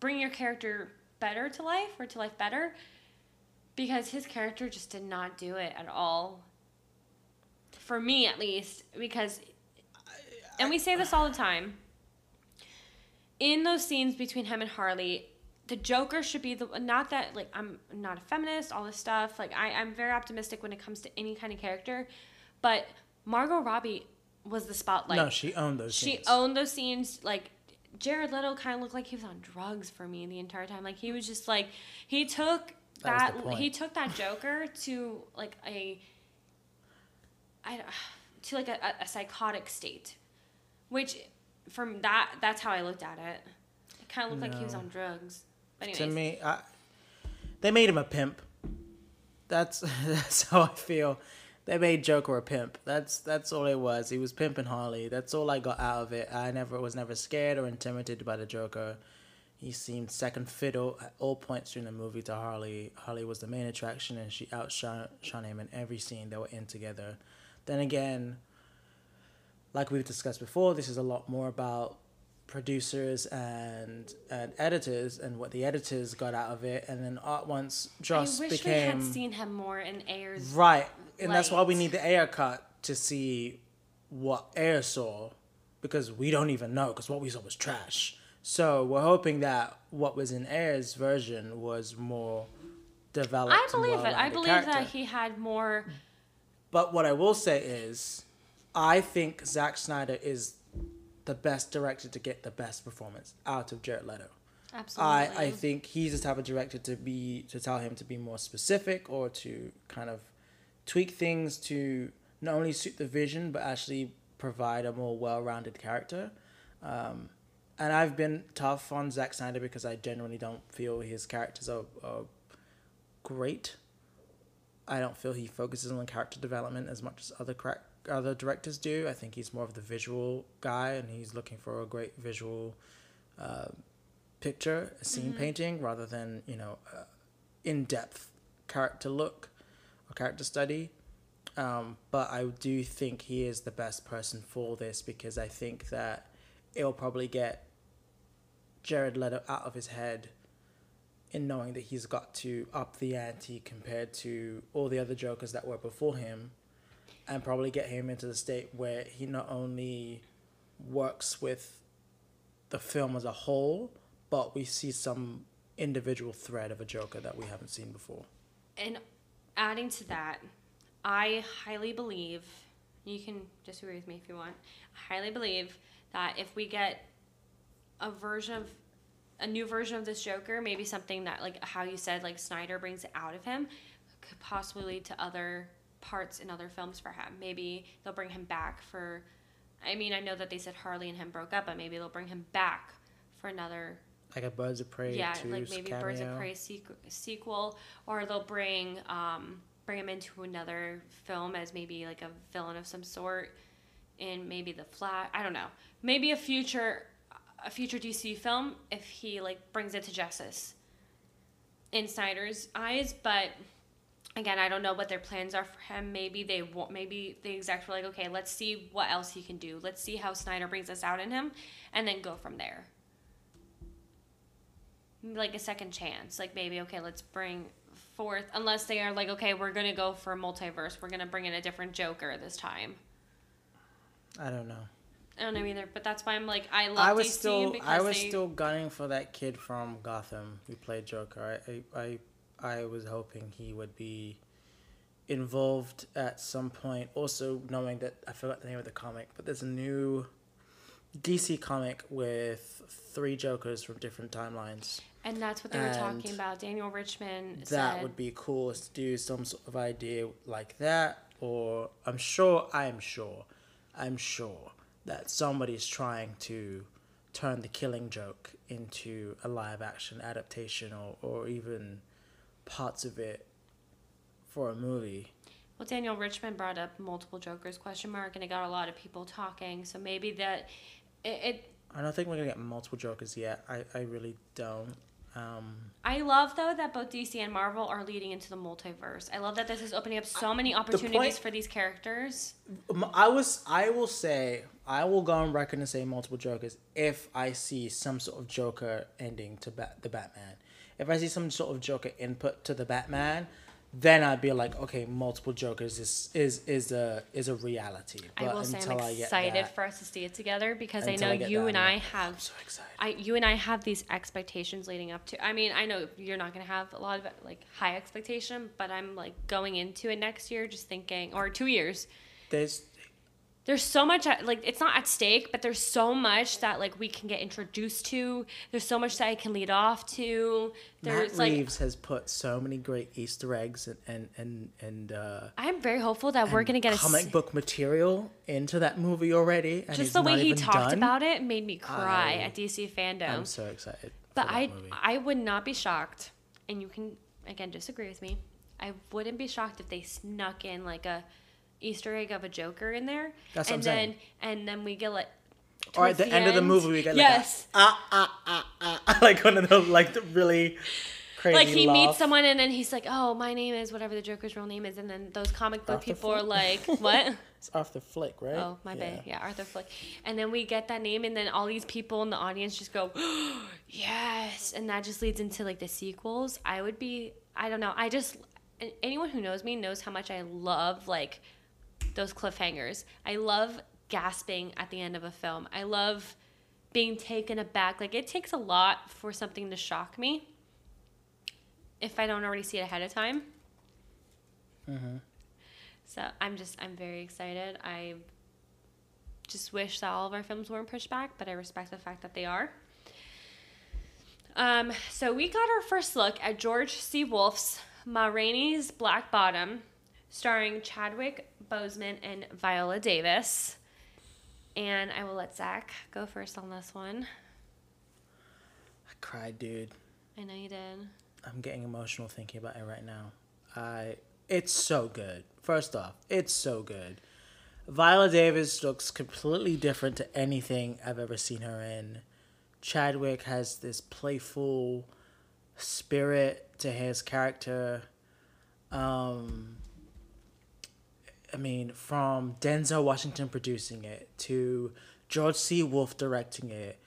bring your character better to life or to life better because his character just did not do it at all for me at least because and we say this all the time in those scenes between him and harley the joker should be the not that like i'm not a feminist all this stuff like I, i'm very optimistic when it comes to any kind of character but margot robbie was the spotlight no, she owned those. she scenes. owned those scenes like Jared Leto kind of looked like he was on drugs for me the entire time. Like he was just like he took That that, he took that Joker to like a I to like a, a psychotic state, which from that that's how I looked at it. It kind of looked like he was on drugs. But anyways, to me, I, they made him a pimp. That's that's how I feel. They made Joker a pimp. That's that's all it was. He was pimping Harley. That's all I got out of it. I never was never scared or intimidated by the Joker. He seemed second fiddle at all points during the movie to Harley. Harley was the main attraction, and she outshone him in every scene they were in together. Then again, like we've discussed before, this is a lot more about producers and and editors and what the editors got out of it, and then art once Joss I wish became we had seen him more in Ayer's. right, and that's why we need the Ayer cut to see what Ayer saw, because we don't even know, because what we saw was trash. So we're hoping that what was in Ayer's version was more developed. I believe it. I believe character. that he had more. But what I will say is, I think Zack Snyder is the best director to get the best performance out of Jared Leto. Absolutely. I, I think he's the type of director to be to tell him to be more specific or to kind of tweak things to not only suit the vision but actually provide a more well-rounded character. Um, and I've been tough on Zack Snyder because I genuinely don't feel his characters are, are great. I don't feel he focuses on character development as much as other crack, other directors do. I think he's more of the visual guy, and he's looking for a great visual uh, picture, a scene painting, rather than you know, uh, in depth character look or character study. Um, but I do think he is the best person for this because I think that it'll probably get Jared Leto out of his head in knowing that he's got to up the ante compared to all the other Jokers that were before him. And probably get him into the state where he not only works with the film as a whole, but we see some individual thread of a Joker that we haven't seen before. And adding to that, I highly believe you can disagree with me if you want. I highly believe that if we get a version of a new version of this Joker, maybe something that like how you said like Snyder brings out of him, could possibly lead to other parts in other films for him. Maybe they'll bring him back for I mean, I know that they said Harley and him broke up, but maybe they'll bring him back for another Like a Birds of Prey. yeah, like maybe Birds of cameo. Prey sequ- sequel, or they'll bring um, bring him into another film as maybe like a villain of some sort, in maybe the Flash. I don't know. Maybe a future a future DC film if he like brings it to justice in Snyder's eyes, but. Again, I don't know what their plans are for him. Maybe they won't. Maybe the execs were like, "Okay, let's see what else he can do. Let's see how Snyder brings us out in him, and then go from there." like a second chance. Like maybe okay, let's bring forth unless they are like okay, we're gonna go for multiverse. We're gonna bring in a different Joker this time. I don't know. I don't know either, but that's why I'm like I love I was DC still because I was they, still gunning for that kid from Gotham who played Joker. I, I I I was hoping he would be involved at some point. Also knowing that I forgot the name of the comic, but there's a new DC comic with three Jokers from different timelines. and that's what they were talking about. Daniel Richtman That said would be cool is to do some sort of idea like that. Or I'm sure, I'm sure, I'm sure that somebody's trying to turn the killing joke into a live action adaptation or, or even parts of it for a movie. well, Daniel Richtman brought up multiple Jokers question mark, and it got a lot of people talking. So maybe that it, it I don't think we're gonna get multiple Jokers yet. I, I really don't. Um, I love though that both DC and Marvel are leading into the multiverse. I love that this is opening up so many opportunities point- for these characters. I was I will say I will go on record and say multiple Jokers if I see some sort of Joker ending to bat, the Batman. If I see some sort of Joker input to the Batman, then I'd be like, okay, multiple Jokers is is is a is a reality. I will say I'm I excited that- for us to see it together because I know get you that, and I have I'm so excited. I you and I have these expectations leading up to. I mean, I know you're not going to have a lot of like high expectation, but I'm like going into it next year just thinking or 2 years. There's There's so much at, like it's not at stake, but there's so much that like we can get introduced to. There's so much that I can lead off to. There's Matt like Reeves has put so many great Easter eggs and and and, and uh, I'm very hopeful that we're to get a comic book material into that movie already. And just the way he talked done. about it made me cry I- at DC fandom. I'm so excited. But I movie. I would not be shocked, and you can again disagree with me. I wouldn't be shocked if they snuck in like a Easter egg of a Joker in there, That's what and I'm then saying. and then we get like. Or at towards the, end, of the movie, we get like yes, a, ah ah ah ah, like one of the like the really crazy. like he laugh. meets someone and then he's like, "Oh, my name is whatever the Joker's real name is," and then those comic book Arthur people are like, "What?" It's Arthur Fleck, right? Oh, my bad. Yeah, Arthur Fleck. And then we get that name, and then all these people in the audience just go, yes. And that just leads into like the sequels. I would be, I don't know. I just, anyone who knows me knows how much I love like those cliffhangers. I love gasping at the end of a film. I love being taken aback. Like, it takes a lot for something to shock me if I don't already see it ahead of time. So I'm just I'm very excited. I just wish that all of our films weren't pushed back, but I respect the fact that they are. Um, so we got our first look at George C. Wolfe's Ma Rainey's Black Bottom, starring Chadwick Boseman and Viola Davis. And I will let Zach go first on this one. I cried, dude. I know you did. I'm getting emotional thinking about it right now. I it's so good. First off, it's so good. Viola Davis looks completely different to anything I've ever seen her in. Chadwick has this playful spirit to his character. Um I mean, from Denzel Washington producing it to George C. Wolfe directing it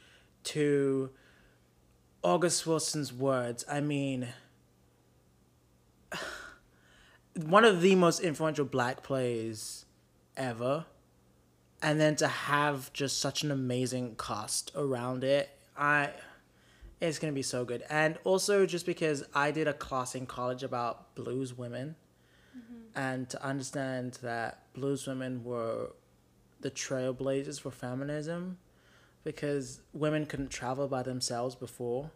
to August Wilson's words. I mean, one of the most influential black plays ever. And then to have just such an amazing cast around it, I it's gonna be so good. And also just because I did a class in college about blues women, and to understand that blues women were the trailblazers for feminism, because women couldn't travel by themselves before,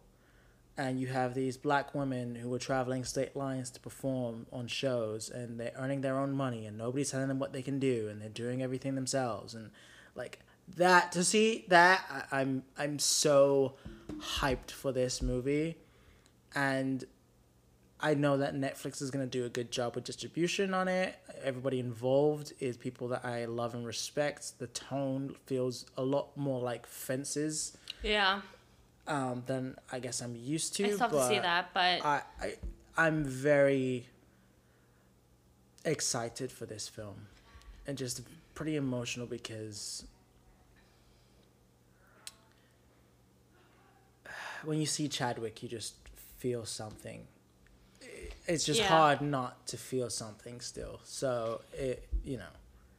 and you have these black women who were traveling state lines to perform on shows, and they're earning their own money, and nobody's telling them what they can do, and they're doing everything themselves, and like that to see that I, I'm I'm so hyped for this movie, and I know that Netflix is gonna do a good job with distribution on it. Everybody involved is people that I love and respect. The tone feels a lot more like Fences Yeah. um, than I guess I'm used to. I have to see that, but I, I I'm very excited for this film, and just pretty emotional because when you see Chadwick, you just feel something. It's just Yeah. hard not to feel something still. So it, you know,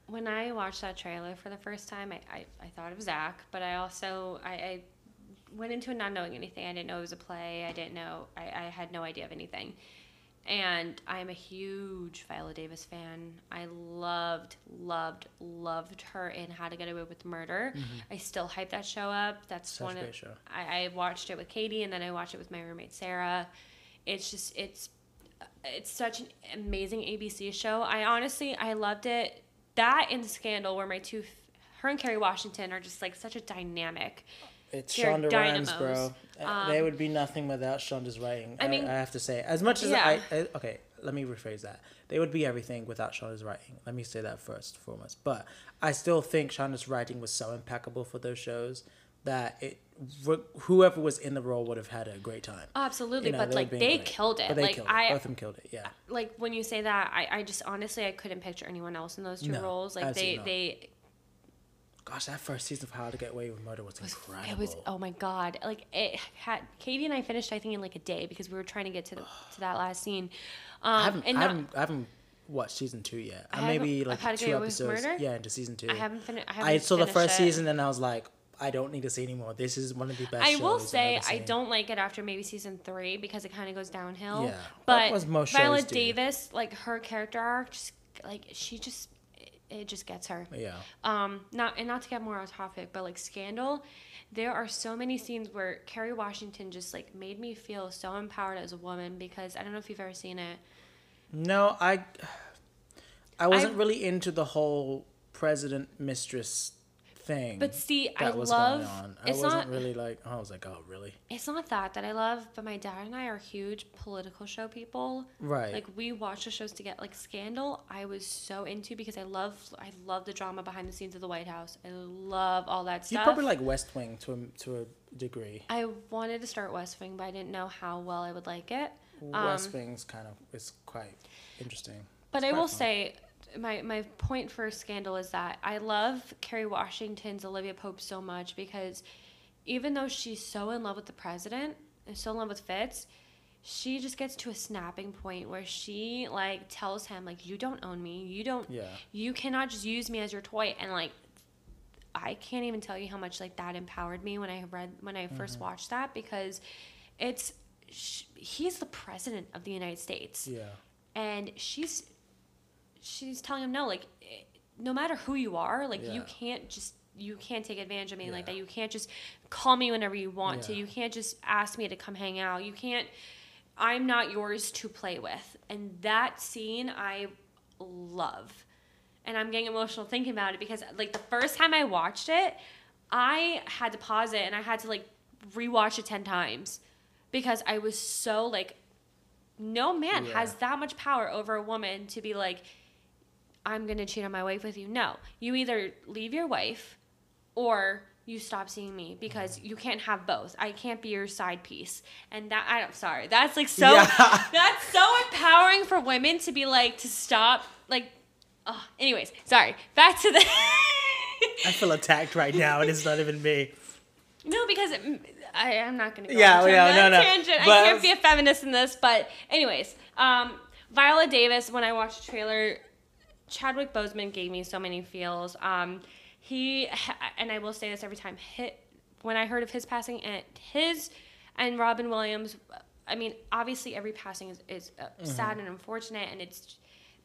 when I watched that trailer for the first time, I, I, I thought of Zach, but I also I, I went into it not knowing anything. I didn't know it was a play. I didn't know. I, I had no idea of anything. And I'm a huge Viola Davis fan. I loved, loved, loved her in How to Get Away with Murder. Mm-hmm. I still hype that show up. That's Such one of show. I, I watched it with Katie, and then I watched it with my roommate Sarah. It's just it's it's such an amazing ABC show. I honestly I loved it. That and Scandal were my two. Her and Kerry Washington are just like such a dynamic. It's They're Shonda Rhimes, bro. dynamos. Uh, they would be nothing without Shonda's writing. I, I mean- I have to say, as much as Yeah. I, I, okay, let me rephrase that. They would be everything without Shonda's writing. Let me say that first and foremost. But I still think Shonda's writing was so impeccable for those shows that it, wh- whoever was in the role would have had a great time. Absolutely, You know, but like they great. killed it. But they like killed it. I Both of them killed it. Yeah. like when you say that, I, I just honestly I couldn't picture anyone else in those two No, roles. Like they not. they Gosh, that first season of How to Get Away with Murder was incredible. It was oh my god! Like it had Katie and I finished I think in like a day because we were trying to get to the, to that last scene. Um, I haven't, and I haven't, I haven't watched season two yet. I I maybe like I've had to two Get Away with episodes. Yeah, into season two. I haven't finished. I, haven't I saw the first it. season and I was like, I don't need to see anymore. This is one of the best. I will say I don't like it after maybe season three because it kind of goes downhill. Yeah, but was most Viola. Davis, like her character arc, just like she just it, just gets her. Yeah, Um, not and not to get more off topic, but like Scandal, there are so many scenes where Kerry Washington just like made me feel so empowered as a woman because I don't know if you've ever seen it. no, I, I wasn't I- really into the whole president mistress thing. But see, I was love going on. I it's wasn't not really like. Oh, I was like, oh, really? it's not that that I love, but my dad and I are huge political show people. Right. Like we watch the shows to get like Scandal. I was so into because I love I love the drama behind the scenes of the White House. I love all that stuff. you probably like West Wing to a, to a degree. I wanted to start West Wing, but I didn't know how well I would like it. West um, Wing's kind of is quite interesting. But It's I will fun. say, my my point for Scandal is that I love Kerry Washington's Olivia Pope so much because even though she's so in love with the president and so in love with Fitz, she just gets to a snapping point where she like tells him like you don't own me, you don't, Yeah. you cannot just use me as your toy and like. I can't even tell you how much like that empowered me when I read when I 1st Mm-hmm. watched that because it's sh- he's the president of the United States Yeah. and she's she's telling him no like no matter who you are like you can't just you can't take advantage of me like that. You can't just call me whenever you want to. You can't just ask me to come hang out. You can't i'm not yours to play with. And that scene i love. And i'm getting emotional thinking about it because like the first time i watched it i had to pause it and i had to like rewatch it 10 times because i was so like no man Yeah. has that much power over a woman to be like i'm gonna cheat on my wife with you no you either leave your wife or you stop seeing me because you can't have both i can't be your side piece and that i'm sorry that's like so Yeah. that's so empowering for women to be like to stop like oh, anyways sorry back to the I feel attacked right now, and it's not even me. No, because it, I, I'm not going to go Yeah, on yeah, no, no. tangent. I can't be a feminist in this. But anyways, um, Viola Davis, when I watched the trailer, Chadwick Boseman gave me so many feels. Um, he and I will say this every time. Hit when I heard of his passing and his and Robin Williams. I mean, obviously every passing is, is uh, sad and unfortunate, and it's.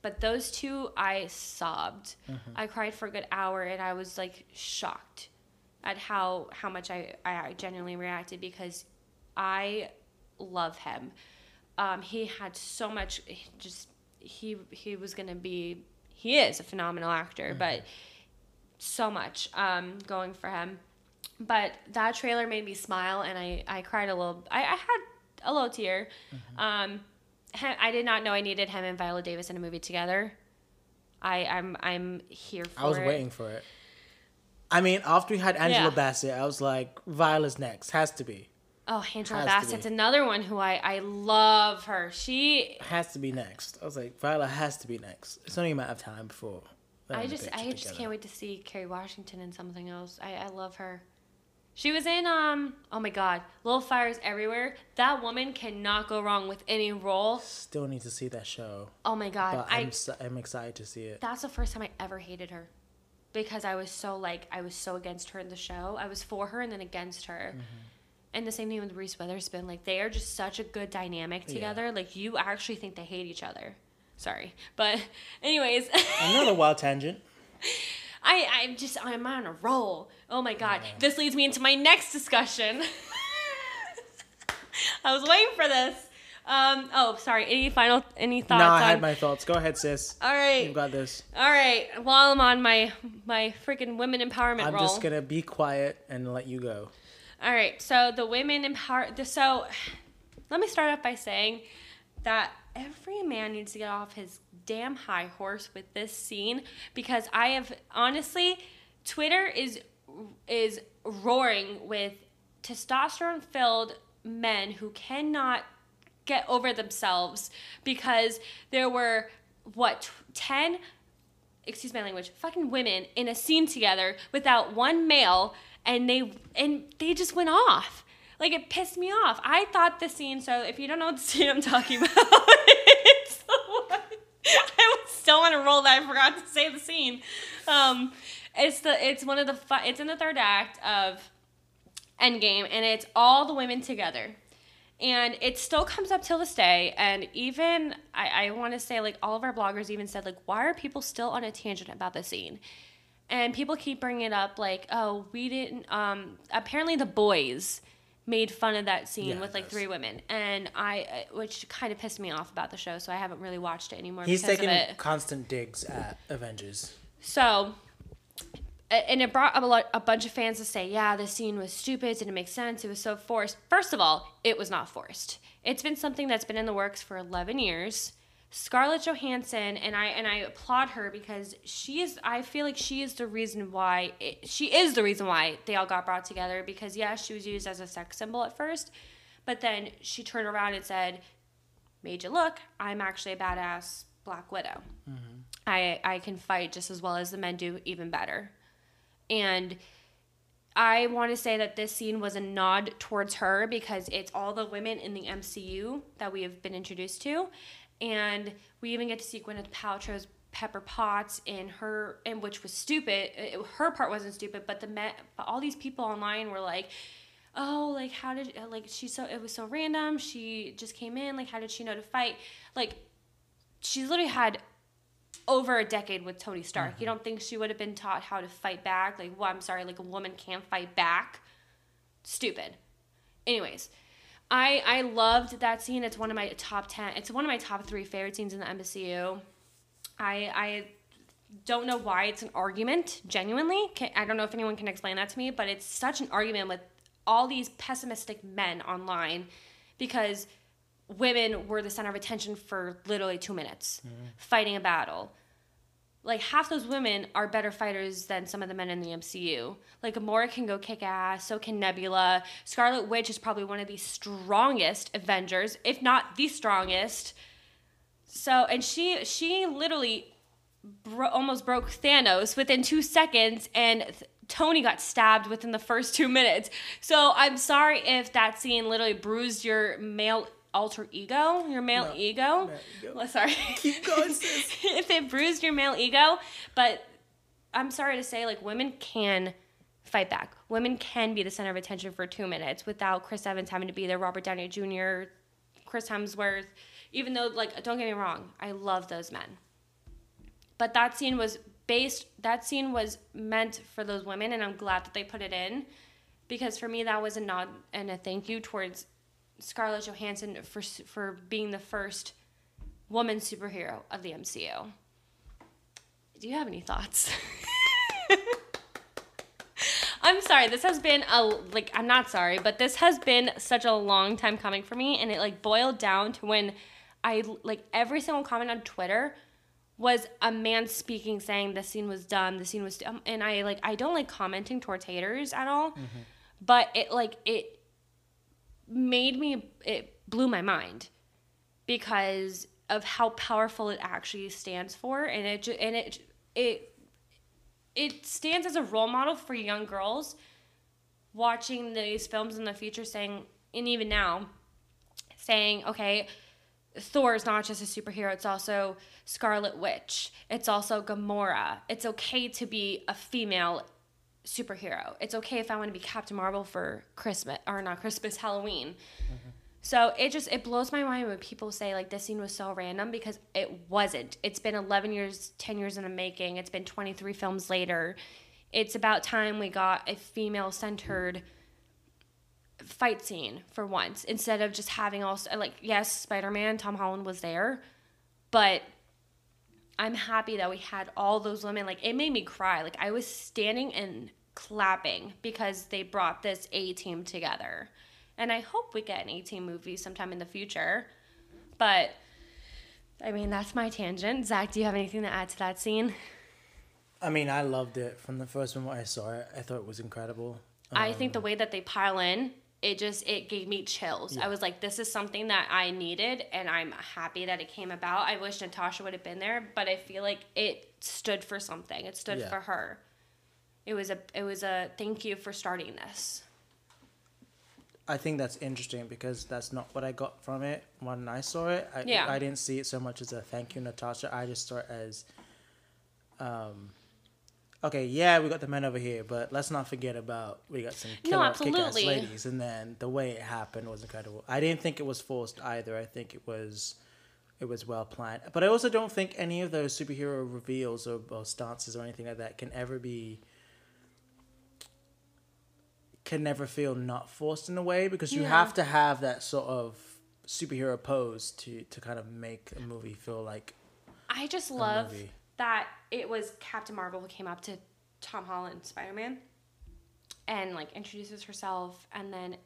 But those two, I sobbed. I cried for a good hour, and I was like shocked at how how much I I genuinely reacted because I love him. Um, he had so much. he Just he he was gonna be. He is a phenomenal actor, but so much um, going for him. But that trailer made me smile, and I I cried a little. I, I had a little tear. Um, I did not know I needed him and Viola Davis in a movie together. I I'm I'm here for it. I was it. waiting for it. I mean, after we had Angela Yeah. Bassett, I was like, Viola's next. Has to be. Oh, Angela Bassett's another one who I I love her. She Has to be next. I was like, Viola has to be next. It's only a matter of time before. I just I just can't wait to see Kerry Washington in something else. I, I love her. She was in um oh my god, Little Fires Everywhere. That woman cannot go wrong with any role. Still need to see that show, Oh my god. but I I'm s I'm excited to see it. that's the first time I ever hated her. Because I was so like I was so against her in the show. I was for her and then against her. And the same thing with Reese Witherspoon. Like they are just such a good dynamic Yeah. together. Like you actually think they hate each other. Sorry. But anyways, Another wild tangent. I, I'm just, I'm on a roll. Oh my God. This leads me into my next discussion. I was waiting for this. Um, oh, sorry. Any final, any thoughts No, I on? had my thoughts. Go ahead, sis. All right. You've got this. All right. While I'm on my, my freaking women empowerment I'm roll. just gonna be quiet and let you go. All right. So the women empower. The, so let me start off by saying that every man needs to get off his damn high horse with this scene because I have honestly, Twitter is is roaring with testosterone filled men who cannot get over themselves because there were what 10 excuse my language, fucking women in a scene together without one male, and they and they just went off. Like it pissed me off. I thought the scene. So if you don't know the scene I'm talking about, it's the. I was still on a roll that I forgot to say the scene. Um, it's the it's one of the it's in the third act of Endgame, and it's all the women together. And it still comes up till this day. And even, I, I want to say, like, all of our bloggers even said, like, why are people still on a tangent about the scene? And people keep bringing it up, like, oh, we didn't, um, apparently the boys made fun of that scene Yeah, with like three women. And I, uh, which kind of pissed me off about the show. So I haven't really watched it anymore He's taking of it. constant digs at Avengers. So, and it brought up a, lot, a bunch of fans to say, yeah, this scene was stupid, didn't make sense, it was so forced. First of all, it was not forced. It's been something that's been in the works for 11 years. Scarlett Johansson, and I and I applaud her because she is. I feel like she is the reason why it, she is the reason why they all got brought together. Because yeah, she was used as a sex symbol at first, but then she turned around and said, "Made you look. I'm actually a badass Black Widow." Mm-hmm. I I can fight just as well as the men do, even better. And I want to say that this scene was a nod towards her because it's all the women in the MCU that we have been introduced to, and we even get to see Gwyneth Paltrow's Pepper Potts in her, and which was stupid. Uh, it- her part wasn't stupid, but the men, but all these people online were like, "Oh, like how did uh, like she so it was so random. She just came in. Like how did she know to fight? Like she's literally had over a decade with Tony Stark. You mm-hmm. don't think she would have been taught how to fight back? Like, well, I'm sorry, like a woman can't fight back. Stupid. Anyways, I I loved that scene. It's one of my top ten. It's one of my top three favorite scenes in the MCU. I I don't know why it's an argument. Genuinely, can, I don't know if anyone can explain that to me, but it's such an argument with all these pessimistic men online because women were the center of attention for literally two minutes mm-hmm. fighting a battle. Like half those women are better fighters than some of the men in the MCU. Like Gamora can go kick ass, so can Nebula. Scarlet Witch is probably one of the strongest Avengers, if not the strongest. So, and she she literally bro- almost broke Thanos within two seconds, and th- Tony got stabbed within the first two minutes. So I'm sorry if that scene literally bruised your male alter ego, your male No, ego. ego. Well, sorry. Keep going, sis. if it bruised your male ego, but I'm sorry to say, like women can fight back. Women can be the center of attention for two minutes without Chris Evans having to be there, Robert Downey Jr., Chris Hemsworth. Even though, like, don't get me wrong, I love those men. But that scene was based. That scene was meant for those women, and I'm glad that they put it in, because for me that was a nod and a thank you towards Scarlett Johansson for for being the first woman superhero of the MCU. Do you have any thoughts? I'm sorry. This has been a like I'm not sorry, but this has been such a long time coming for me and it like boiled down to when I like every single comment on Twitter was a man speaking saying the scene was dumb, the scene was dumb, and I like I don't like commenting towards haters at all. Mm-hmm. But it like it made me it blew my mind because of how powerful it actually stands for and it and it it it stands as a role model for young girls watching these films in the future saying and even now saying okay Thor is not just a superhero, it's also Scarlet Witch. It's also Gamora. It's okay to be a female superhero. It's okay if I want to be Captain Marvel for Christmas or not Christmas, Halloween. Mm-hmm. So it just it blows my mind when people say like this scene was so random because it wasn't. It's been 11 years, 10 years in the making. It's been 23 films later. It's about time we got a female centered fight scene for once instead of just having all like yes, Spider-Man, Tom Holland was there, but I'm happy that we had all those women like it made me cry. Like I was standing and clapping because they brought this A team together. And I hope we get an A team movie sometime in the future. But I mean, that's my tangent. Zach, do you have anything to add to that scene? I mean, I loved it from the first moment I saw it. I thought it was incredible. I think the um, way that they pile in, it just it gave me chills. I was like, this is something that I needed, and I'm happy that it came about. I wish Natasha would have been there, but I feel like it stood for something. It stood Yeah. for her. It was a it was a thank you for starting this. I think that's interesting because that's not what I got from it when I saw it. I, Yeah. I didn't see it so much as a thank you, Natasha. I just saw it as, um, okay, yeah, we got the men over here, but let's not forget about we got some No, killer kick-ass ladies, and then the way it happened was incredible. I didn't think it was forced either. I think it was, it was well planned. But I also don't think any of those superhero reveals or, or stances or anything like that can ever be can never feel not forced in a way because you Yeah. have to have that sort of superhero pose to to kind of make a movie feel like I just love movie. That it was Captain Marvel who came up to Tom Holland, Spider Man, and like introduces herself, and then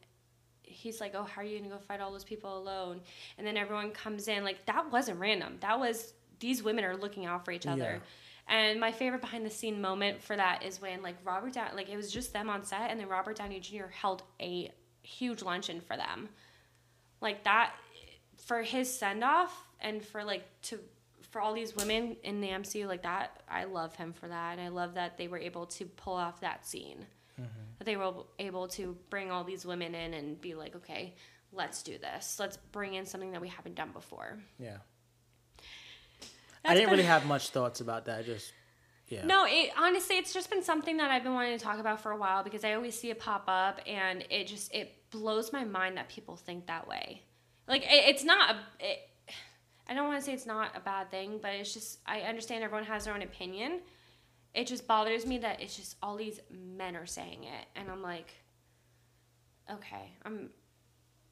he's like, "Oh, how are you gonna go fight all those people alone?" And then everyone comes in. Like that wasn't random. That was these women are looking out for each other. And my favorite behind the scene moment for that is when like Robert Down like it was just them on set, and then Robert Downey Jr. held a huge luncheon for them like that for his send off and for like to for all these women in the MCU like that, I love him for that. And I love that they were able to pull off that scene. Mm-hmm. That they were able to bring all these women in and be like, okay, let's do this. Let's bring in something that we haven't done before. yeah. I didn't been- really have much thoughts about that. Just yeah. No, it honestly, it's just been something that I've been wanting to talk about for a while because I always see it pop up, and it just it blows my mind that people think that way. Like it, it's not a. It, I don't want to say it's not a bad thing, but it's just I understand everyone has their own opinion. It just bothers me that it's just all these men are saying it, and I'm like, okay, I'm,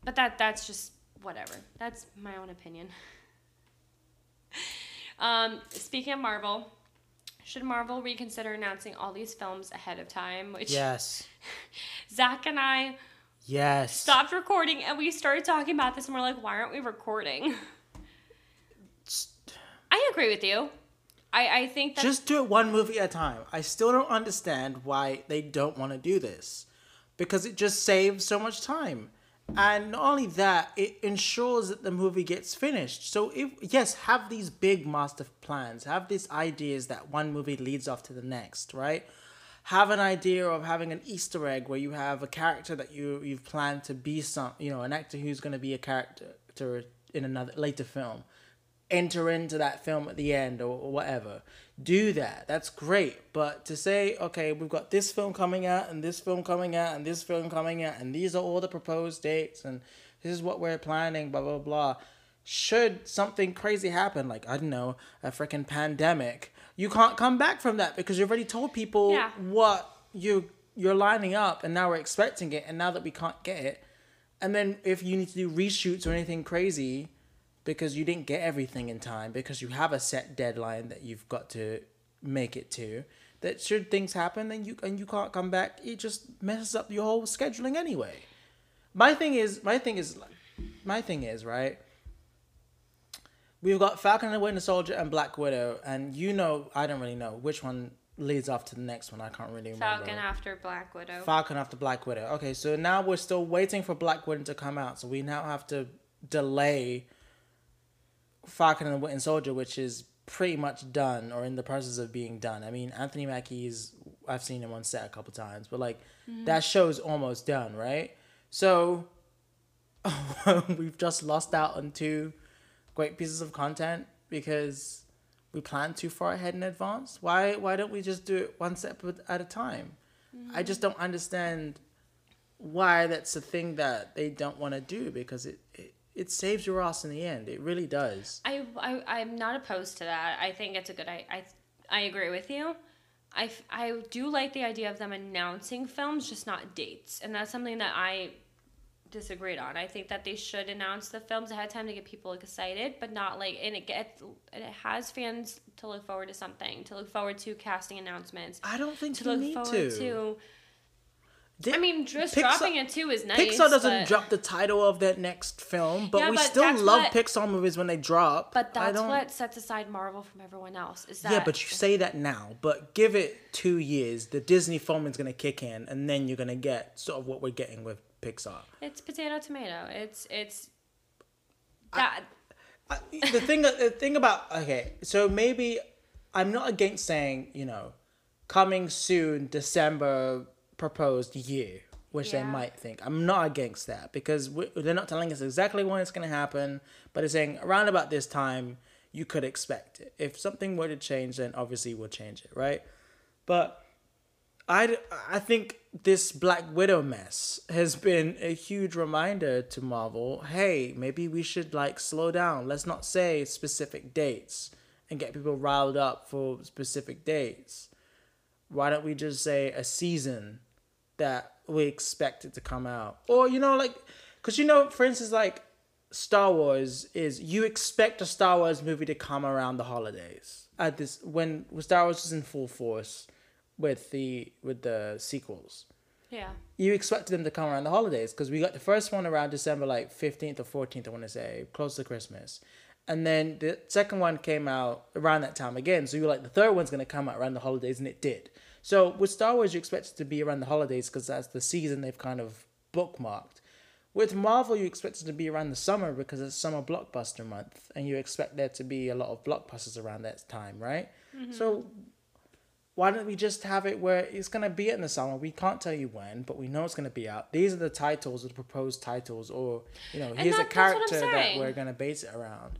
but that that's just whatever. That's my own opinion. um, speaking of Marvel, should Marvel reconsider announcing all these films ahead of time? Which Yes. Zach and I Yes. stopped recording and we started talking about this and we're like, why aren't we recording? I agree with you. I, I think that Just do it one movie at a time. I still don't understand why they don't want to do this. Because it just saves so much time. And not only that, it ensures that the movie gets finished. So if yes, have these big master plans, have these ideas that one movie leads off to the next, right? Have an idea of having an Easter egg where you have a character that you you've planned to be some, you know, an actor who's going to be a character in another later film enter into that film at the end or, or whatever. Do that. That's great. But to say, okay, we've got this film coming out and this film coming out and this film coming out and these are all the proposed dates and this is what we're planning, blah blah blah. Should something crazy happen, like I don't know, a freaking pandemic, you can't come back from that because you've already told people Yeah. what you you're lining up and now we're expecting it and now that we can't get it. And then if you need to do reshoots or anything crazy, because you didn't get everything in time because you have a set deadline that you've got to make it to that should things happen and you and you can't come back it just messes up your whole scheduling anyway my thing is my thing is my thing is right we've got falcon and the winter soldier and black widow and you know i don't really know which one leads off to the next one i can't really remember Falcon after Black Widow. Falcon after Black Widow. Okay, so now we're still waiting for Black Widow to come out. So we now have to delay Falcon and the Winter Soldier, which is pretty much done or in the process of being done. I mean, Anthony Mackie's, I've seen him on set a couple times, but like mm-hmm. that show's almost done, right? So we've just lost out on two great pieces of content because we plan too far ahead in advance. Why why don't we just do it one step at a time? I mm-hmm. just don't understand why that's a thing that they don't want to do because it, it saves your ass in the end. It really does. I, I I'm not opposed to that. I think it's a good. I I, I agree with you. I, f- I do like the idea of them announcing films, just not dates, and that's something that I disagreed on. I think that they should announce the films ahead of time to get people excited, but not like and it gets and it has fans to look forward to something, to look forward to casting announcements, I don't think to look forward to. to. I mean, just Pixar- dropping it too is nice. Pixar doesn't but, drop the title of their next film, but Yeah, we but still love what- Pixar movies when they drop. But I that's don't- what sets aside Marvel from everyone else. Is that Yeah, but you say that now, but give it two years, the Disney film is gonna kick in, and then you're gonna get sort of what we're getting with Pixar. It's potato tomato. It's it's that I- the thing the thing about okay so maybe i'm not against saying you know coming soon december proposed year which they might think i'm not against that because they're not telling us exactly when it's going to happen but they're saying around about this time you could expect it if something were to change then obviously we'll change it right but I, I think this Black Widow mess has been a huge reminder to Marvel. Hey, maybe we should like slow down. Let's not say specific dates and get people riled up for specific dates. Why don't we just say a season that we expect it to come out? Or you know, like, cause you know, for instance, like Star Wars is you expect a Star Wars movie to come around the holidays. At this when Star Wars was in full force with the with the sequels. yeah. You expected them to come around the holidays because we got the first one around December like fifteenth or fourteenth, I want to say, close to Christmas, and then the second one came out around that time again. So you were like, the third one's gonna come out around the holidays, and it did. So with Star Wars, you expect it to be around the holidays because that's the season they've kind of bookmarked. With Marvel, you expect it to be around the summer because it's summer blockbuster month, and you expect there to be a lot of blockbusters around that time, right? So why don't we just have it where it's gonna be in the summer? We can't tell you when, but we know it's gonna be out. These are the titles, the proposed titles, or you know, here's a that- character that we're gonna base it around.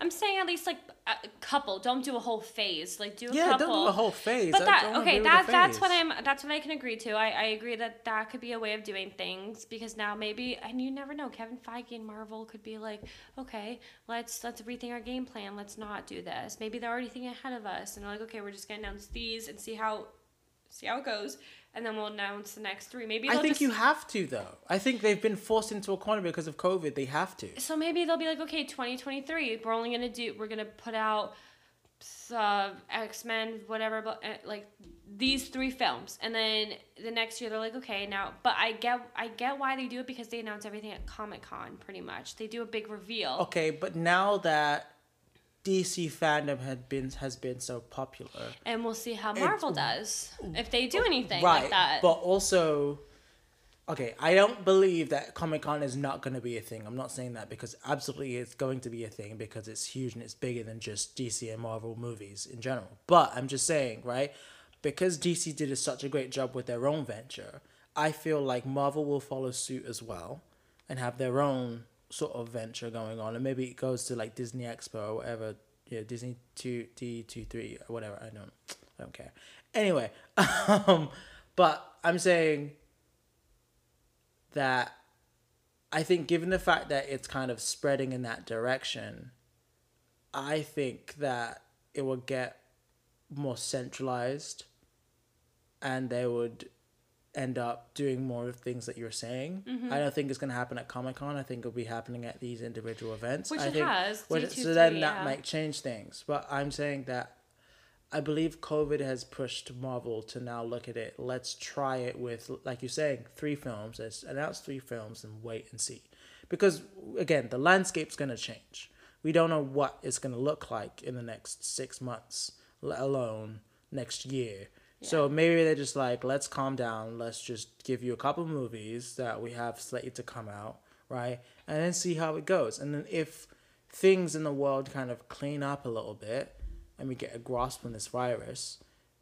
I'm saying at least like a couple. Don't do a whole phase. Like do a Yeah, couple. don't do a whole phase. But that okay, that that's what I'm that's what I can agree to. I, I agree that that could be a way of doing things because now maybe and you never know. Kevin Feige and Marvel could be like, okay, let's let's rethink our game plan. Let's not do this. Maybe they're already thinking ahead of us and they're like, okay, we're just gonna announce these and see how see how it goes, and then we'll announce the next three. Maybe I think just, you have to though. I think they've been forced into a corner because of COVID. They have to. so maybe they'll be like, okay, 2023, we're only gonna do, we're gonna put out uh, X Men, whatever, but uh, like these three films, and then the next year they're like, okay, now, but I get, I get why they do it because they announce everything at Comic Con, pretty much. They do a big reveal. Okay, but now that DC fandom had been has been so popular, And we'll see how Marvel does if they do anything right? like that. But also, okay, I don't believe that Comic Con is not going to be a thing. I'm not saying that because absolutely it's going to be a thing because it's huge and it's bigger than just DC and Marvel movies in general. But I'm just saying, right? Because DC did such a great job with their own venture, I feel like Marvel will follow suit as well and have their own sort of venture going on, and maybe it goes to like Disney Expo or whatever. Yeah, Disney two D two three or whatever. I don't, I don't care. Anyway, um, but I'm saying that I think, given the fact that it's kind of spreading in that direction, I think that it will get more centralized and they would end up doing more of things that you're saying. Mm-hmm. I don't think it's going to happen at Comic Con. I think it'll be happening at these individual events. Which I it think, has, which- D23, so then yeah. that might change things. But I'm saying that I believe COVID has pushed Marvel to now look at it. Let's try it with, like you're saying, three films. Let's announce three films and wait and see. Because, again, the landscape's going to change. We don't know what it's going to look like in the next six months, let alone next year. So maybe they're just like, let's calm down. Let's just give you a couple movies that we have slated to come out, right? And then see how it goes. And then if things in the world kind of clean up a little bit and we get a grasp on this virus,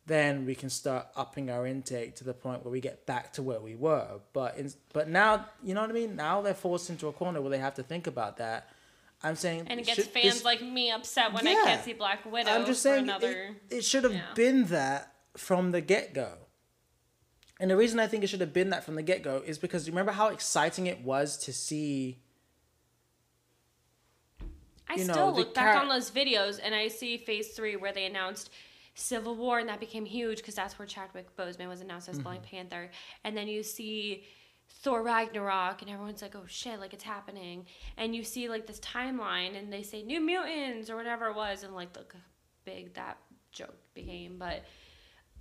then we can start upping our intake to the point where we get back to where we were. But in, but now, you know what I mean? Now they're forced into a corner where they have to think about that. I'm saying, And it gets should fans this- like me upset when I can't see Black Widow I'm just for saying another. it, it should have yeah. been that from the get go. And the reason I think it should have been that from the get go is because you remember how exciting it was to see. I know, still the look back on those videos and I see Phase Three where they announced Civil War and that became huge because that's where Chadwick Boseman was announced as Mm-hmm. Black Panther, and then you see Thor Ragnarok and everyone's like, oh shit, like it's happening, and you see like this timeline and they say New Mutants or whatever it was, and like look how big that joke became, but.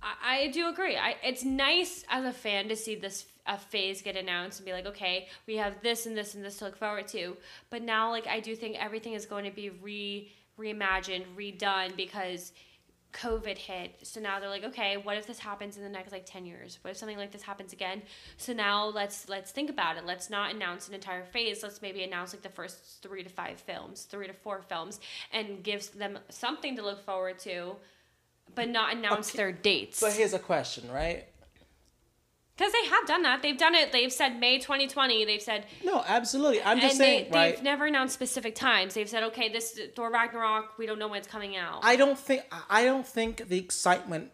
I, I do agree. I, it's nice as a fan to see this a phase get announced and be like, okay, we have this and this and this to look forward to. But now, like, I do think everything is going to be re reimagined, redone because COVID hit. So now they're like, okay, what if this happens in the next like ten years? What if something like this happens again? So now let's let's think about it. Let's not announce an entire phase. Let's maybe announce like the first three to five films, three to four films, and gives them something to look forward to. But not announce Okay, their dates. But here's a question, right? Because they have done that. They've done it. They've said May 2020. They've said, No, absolutely. I'm just saying, they, right? they've never announced specific times. They've said, okay, this Thor Ragnarok, we don't know when it's coming out. I don't think I don't think the excitement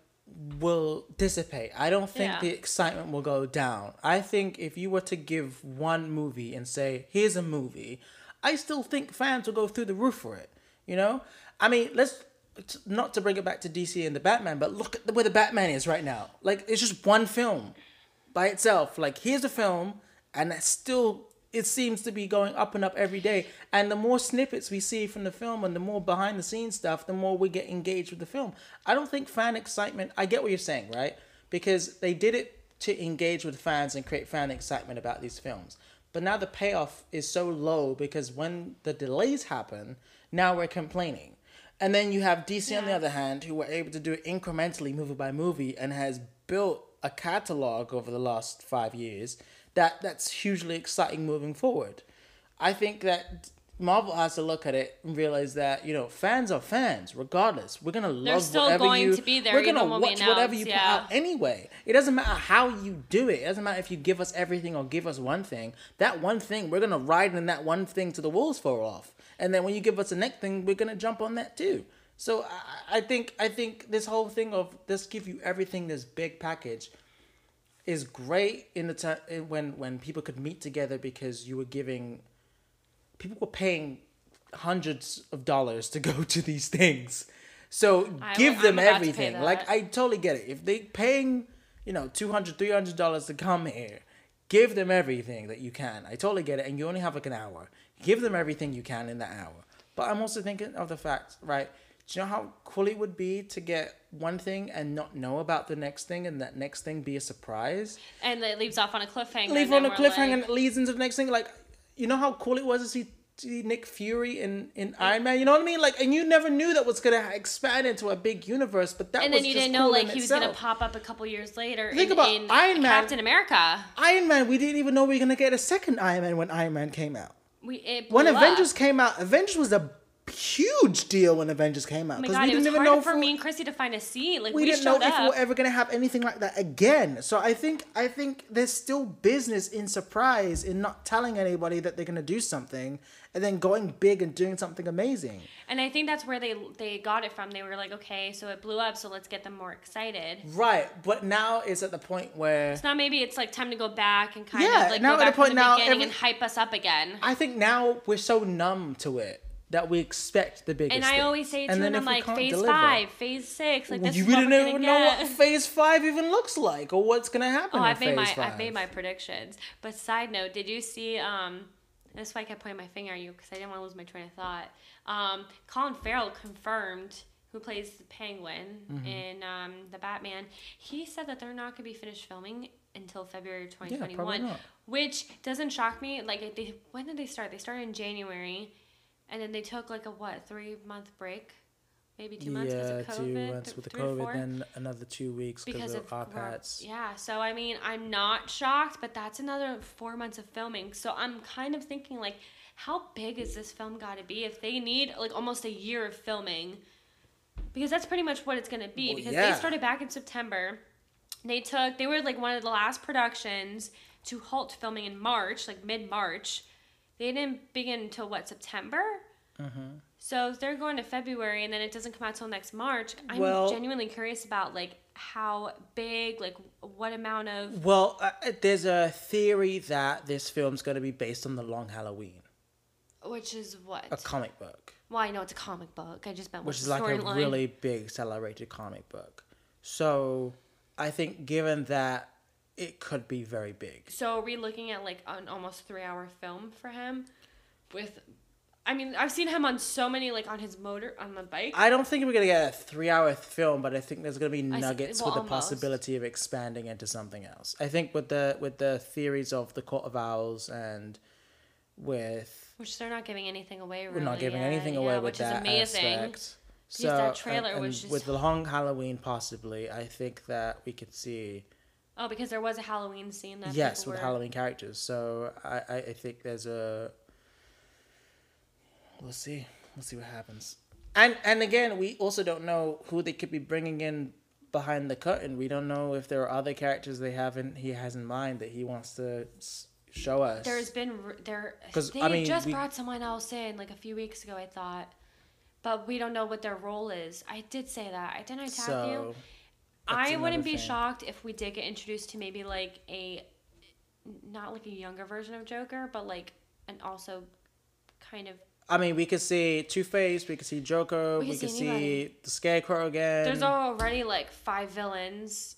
will dissipate. I don't think Yeah. the excitement will go down. I think if you were to give one movie and say, "Here's a movie," I still think fans will go through the roof for it. You know, I mean, let's not to bring it back to DC and the Batman, but look at where the Batman is right now. Like it's just one film by itself. Like here's a film, and it's still it seems to be going up and up every day. And the more snippets we see from the film, and the more behind the scenes stuff, the more we get engaged with the film. I don't think fan excitement. I get what you're saying, right? Because they did it to engage with fans and create fan excitement about these films. But now the payoff is so low because when the delays happen, now we're complaining. And then you have DC on the other hand, who were able to do it incrementally, movie by movie, and has built a catalog over the last five years that that's hugely exciting moving forward. I think that Marvel has to look at it and realize that you know fans are fans regardless. We're gonna love They're still whatever going you. to be there We're gonna when we watch whatever you yeah. put out anyway. It doesn't matter how you do it. It doesn't matter if you give us everything or give us one thing. That one thing, we're gonna ride in that one thing to the walls fall off. And then when you give us the next thing, we're gonna jump on that too. So I, I think I think this whole thing of this give you everything, this big package, is great in the time when when people could meet together because you were giving people were paying hundreds of dollars to go to these things. So I- give I'm them about to pay everything. Like. I totally get it. If they paying, you know, 200 300 dollars to come here, give them everything that you can. I totally get it and you only have like an hour. Give them everything you can in that hour. But I'm also thinking of the fact, right? Do you know how cool it would be to get one thing and not know about the next thing and that next thing be a surprise? and it leaves off on a cliffhanger. leave on a cliffhanger and it leads into the next thing. Like, you know how cool it was to see, see Nick Fury in, in Iron Man. You know what I mean? Like, and you never knew that was gonna expand into a big universe. But that was a good thing. and then you didn't know like he was gonna pop up a couple years later. Think in, about in Iron Man. Captain America. Iron Man. We didn't even know we were gonna get a second Iron Man when Iron Man came out. We it When blew up. Avengers came out, Avengers was a huge deal when Avengers came out Oh because god, we didn't even know for me and Chrissy to find a seat. Like we, we didn't know if we were ever gonna have anything like that again. So I think I think there's still business in surprise in not telling anybody that they're gonna do something and then going big and doing something amazing. and I think that's where they they got it from. They were like, okay, so it blew up, so let's get them more excited. Right, but now it's at the point where So now maybe it's like time to go back and kind Yeah, of like now go at a back point the now, beginning every- and hype us up again. I think now we're so numb to it that we expect the biggest. And I things. always say to them, I'm like, phase deliver- five, phase six, like this you didn't even know get. what phase five even looks like or what's gonna happen. Oh, I've made my phase I've made my predictions. But side note, did you see? Um, that's why I kept pointing my finger at you because I didn't want to lose my train of thought. Um, Colin Farrell confirmed who plays the Penguin Mm-hmm. in um, the Batman. He said that they're not going to be finished filming until February probably 2021, not. which doesn't shock me. Like, they when did they start? They started in January, and then they took like a what three month break, maybe two months because of COVID. two months with the COVID, then another two weeks because of of iPads. Yeah, so I mean, I'm not shocked, but that's another four months of filming. So I'm kind of thinking like, how big is this film got to be if they need like almost a year of filming? Because that's pretty much what it's gonna be. Well, because yeah. they started back in September. They took they were like one of the last productions to halt filming in March, like mid March. They didn't begin until what September. Mm-hmm. So they're going to February and then it doesn't come out till next March, I'm Well- genuinely curious about like how big, like what amount of. Well, uh, there's a theory that this film's going to be based on the Long Halloween, Which is what? a comic book, well, I know it's a comic book. I just meant which is like a storyline. really big, celebrated comic book. So, I think given that it could be very big. So are we looking at like an almost three hour film for him? With, I mean, I've seen him on so many like on his motor on the bike. I don't think we're gonna get a three-hour film, but I think there's gonna be I see- nuggets well, with the almost. possibility of expanding into something else. I think with the with the theories of the Court of Owls and with which they're not giving anything away. Really we're not giving anything yeah, away with which that is amazing. aspect. So that trailer and, was just- with the long Halloween, possibly, I think that we could see Oh, because there was a Halloween scene that yes with were- Halloween characters. So I, I think there's a we'll see we'll see what happens. And and again, we also don't know who they could be bringing in behind the curtain. We don't know if there are other characters they haven't he has in mind that he wants to show us. There's been there because They I mean, just we- brought someone else in like a few weeks ago. I thought, but we don't know what their role is. I did say that. I didn't I tag so you. I wouldn't be thing. shocked if we did get introduced to maybe like a, not like a younger version of Joker, but like and also, kind of. I mean, we could see Two Face, we could see Joker, We we, could see see the Scarecrow again. There's already like five villains,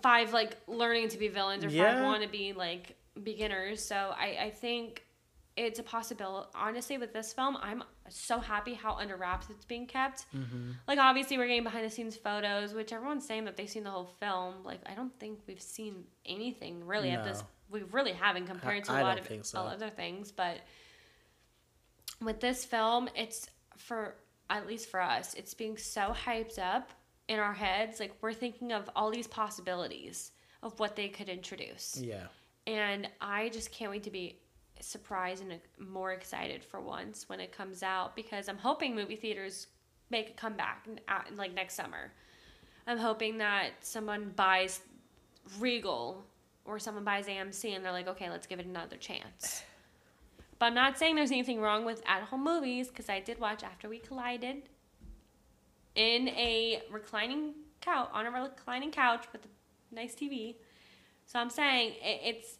five like learning to be villains or five want to be like beginners. So I I think it's a possibility. Honestly, with this film, I'm so happy how under wraps it's being kept. Mm-hmm. Like obviously we're getting behind the scenes photos, which everyone's saying that they've seen the whole film. Like I don't think we've seen anything really at this. No. We really haven't compared to a lot of so. other things, but with this film, it's for at least for us, it's being so hyped up in our heads. Like we're thinking of all these possibilities of what they could introduce, yeah. and I just can't wait to be surprised and uh, more excited for once when it comes out because I'm hoping movie theaters make a comeback like next summer. I'm hoping that someone buys Regal or someone buys AMC and they're like, okay, let's give it another chance. But I'm not saying there's anything wrong with at home movies because I did watch After We Collided in a reclining couch on a reclining couch with a nice TV. So I'm saying it, it's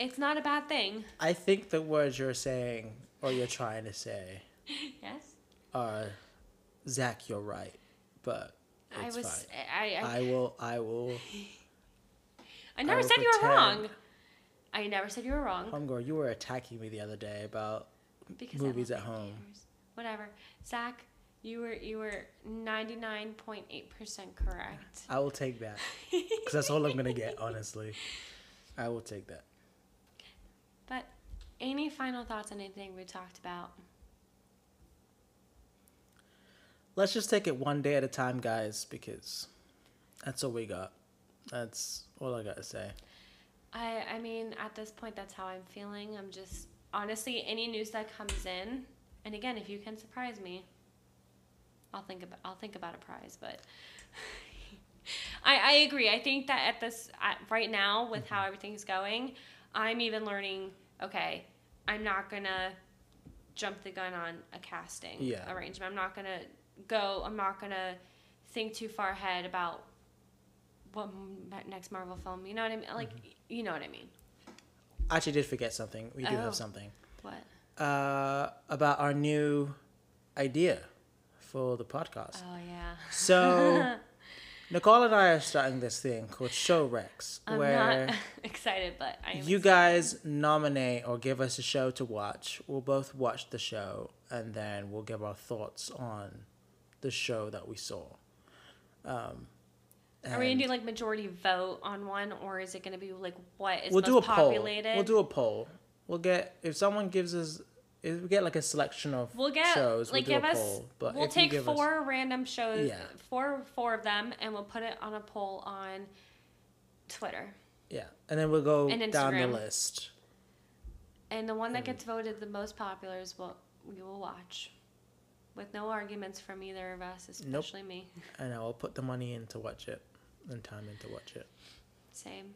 it's not a bad thing. I think the words you're saying or you're trying to say Yes, are Zach, you're right, but I was fine. I I, I will. I will. I never will said you were wrong. I never said you were wrong. Homegirl, you were attacking me the other day about because movies at home. Whatever, Zach, you were you were ninety nine point eight percent correct. I will take that because that's all I'm gonna get. Honestly, I will take that. But any final thoughts on anything we talked about? Let's just take it one day at a time, guys, because that's all we got. That's all I gotta say. I I mean, at this point, that's how I'm feeling. I'm just honestly any news that comes in And again, if you can surprise me, I'll think about I'll think about a prize. But I I agree. I think that at this at, right now with Mm-hmm. how everything's going, I'm even learning. Okay, I'm not gonna jump the gun on a casting Yeah. arrangement. I'm not gonna go. I'm not gonna think too far ahead about what m- next Marvel film. You know what I mean? Like Mm-hmm. you know what I mean? I actually did forget something. We do Oh. have something What? uh, about our new idea for the podcast. Oh yeah. So Nicole and I are starting this thing called Show Rex, I'm where not excited, but I am you excited. guys nominate or give us a show to watch. We'll both watch the show, and then we'll give our thoughts on the show that we saw. Um, Are we gonna do like majority vote on one, or is it gonna be like what is we'll most do a poll. populated? We'll do a poll. We'll get if someone gives us we get like a selection of We'll get shows. like we'll do give a us. poll. But we'll take give us- four random shows, Yeah. four four of them, and we'll put it on a poll on Twitter. yeah, and then we'll go And down the list. And the one that gets voted the most popular is what we will watch, with no arguments from either of us, Nope. especially me. And I'll put the money in to watch it and time in to watch it. Same.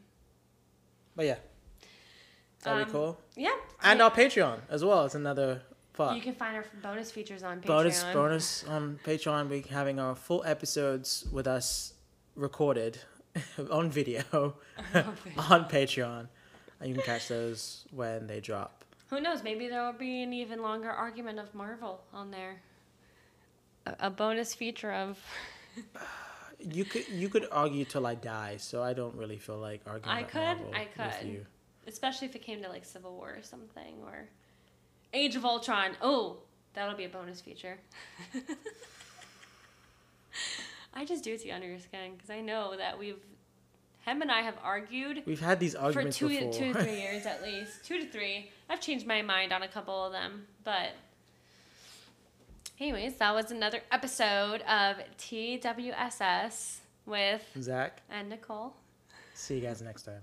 But yeah, that'd Um, be cool. Yeah. And I- our Patreon as well is another part. you can find our bonus features on Patreon. bonus bonus on Patreon. We're having our full episodes with us recorded on video on Patreon, and you can catch those when they drop. Who knows? Maybe there will be an even longer argument of Marvel on there. A, a bonus feature of. You could you could argue till I die, so I don't really feel like arguing. I could, Marvel I with could. you. Especially if it came to like Civil War or something, or Age of Ultron. Oh, that'll be a bonus feature. I just do it to under your skin because I know that we've, him and I have argued We've had these for arguments two, before. two to three years at least. Two to three. I've changed my mind on a couple of them, but. Anyways, that was another episode of TWSS with Zach, and Nicole. see you guys next time.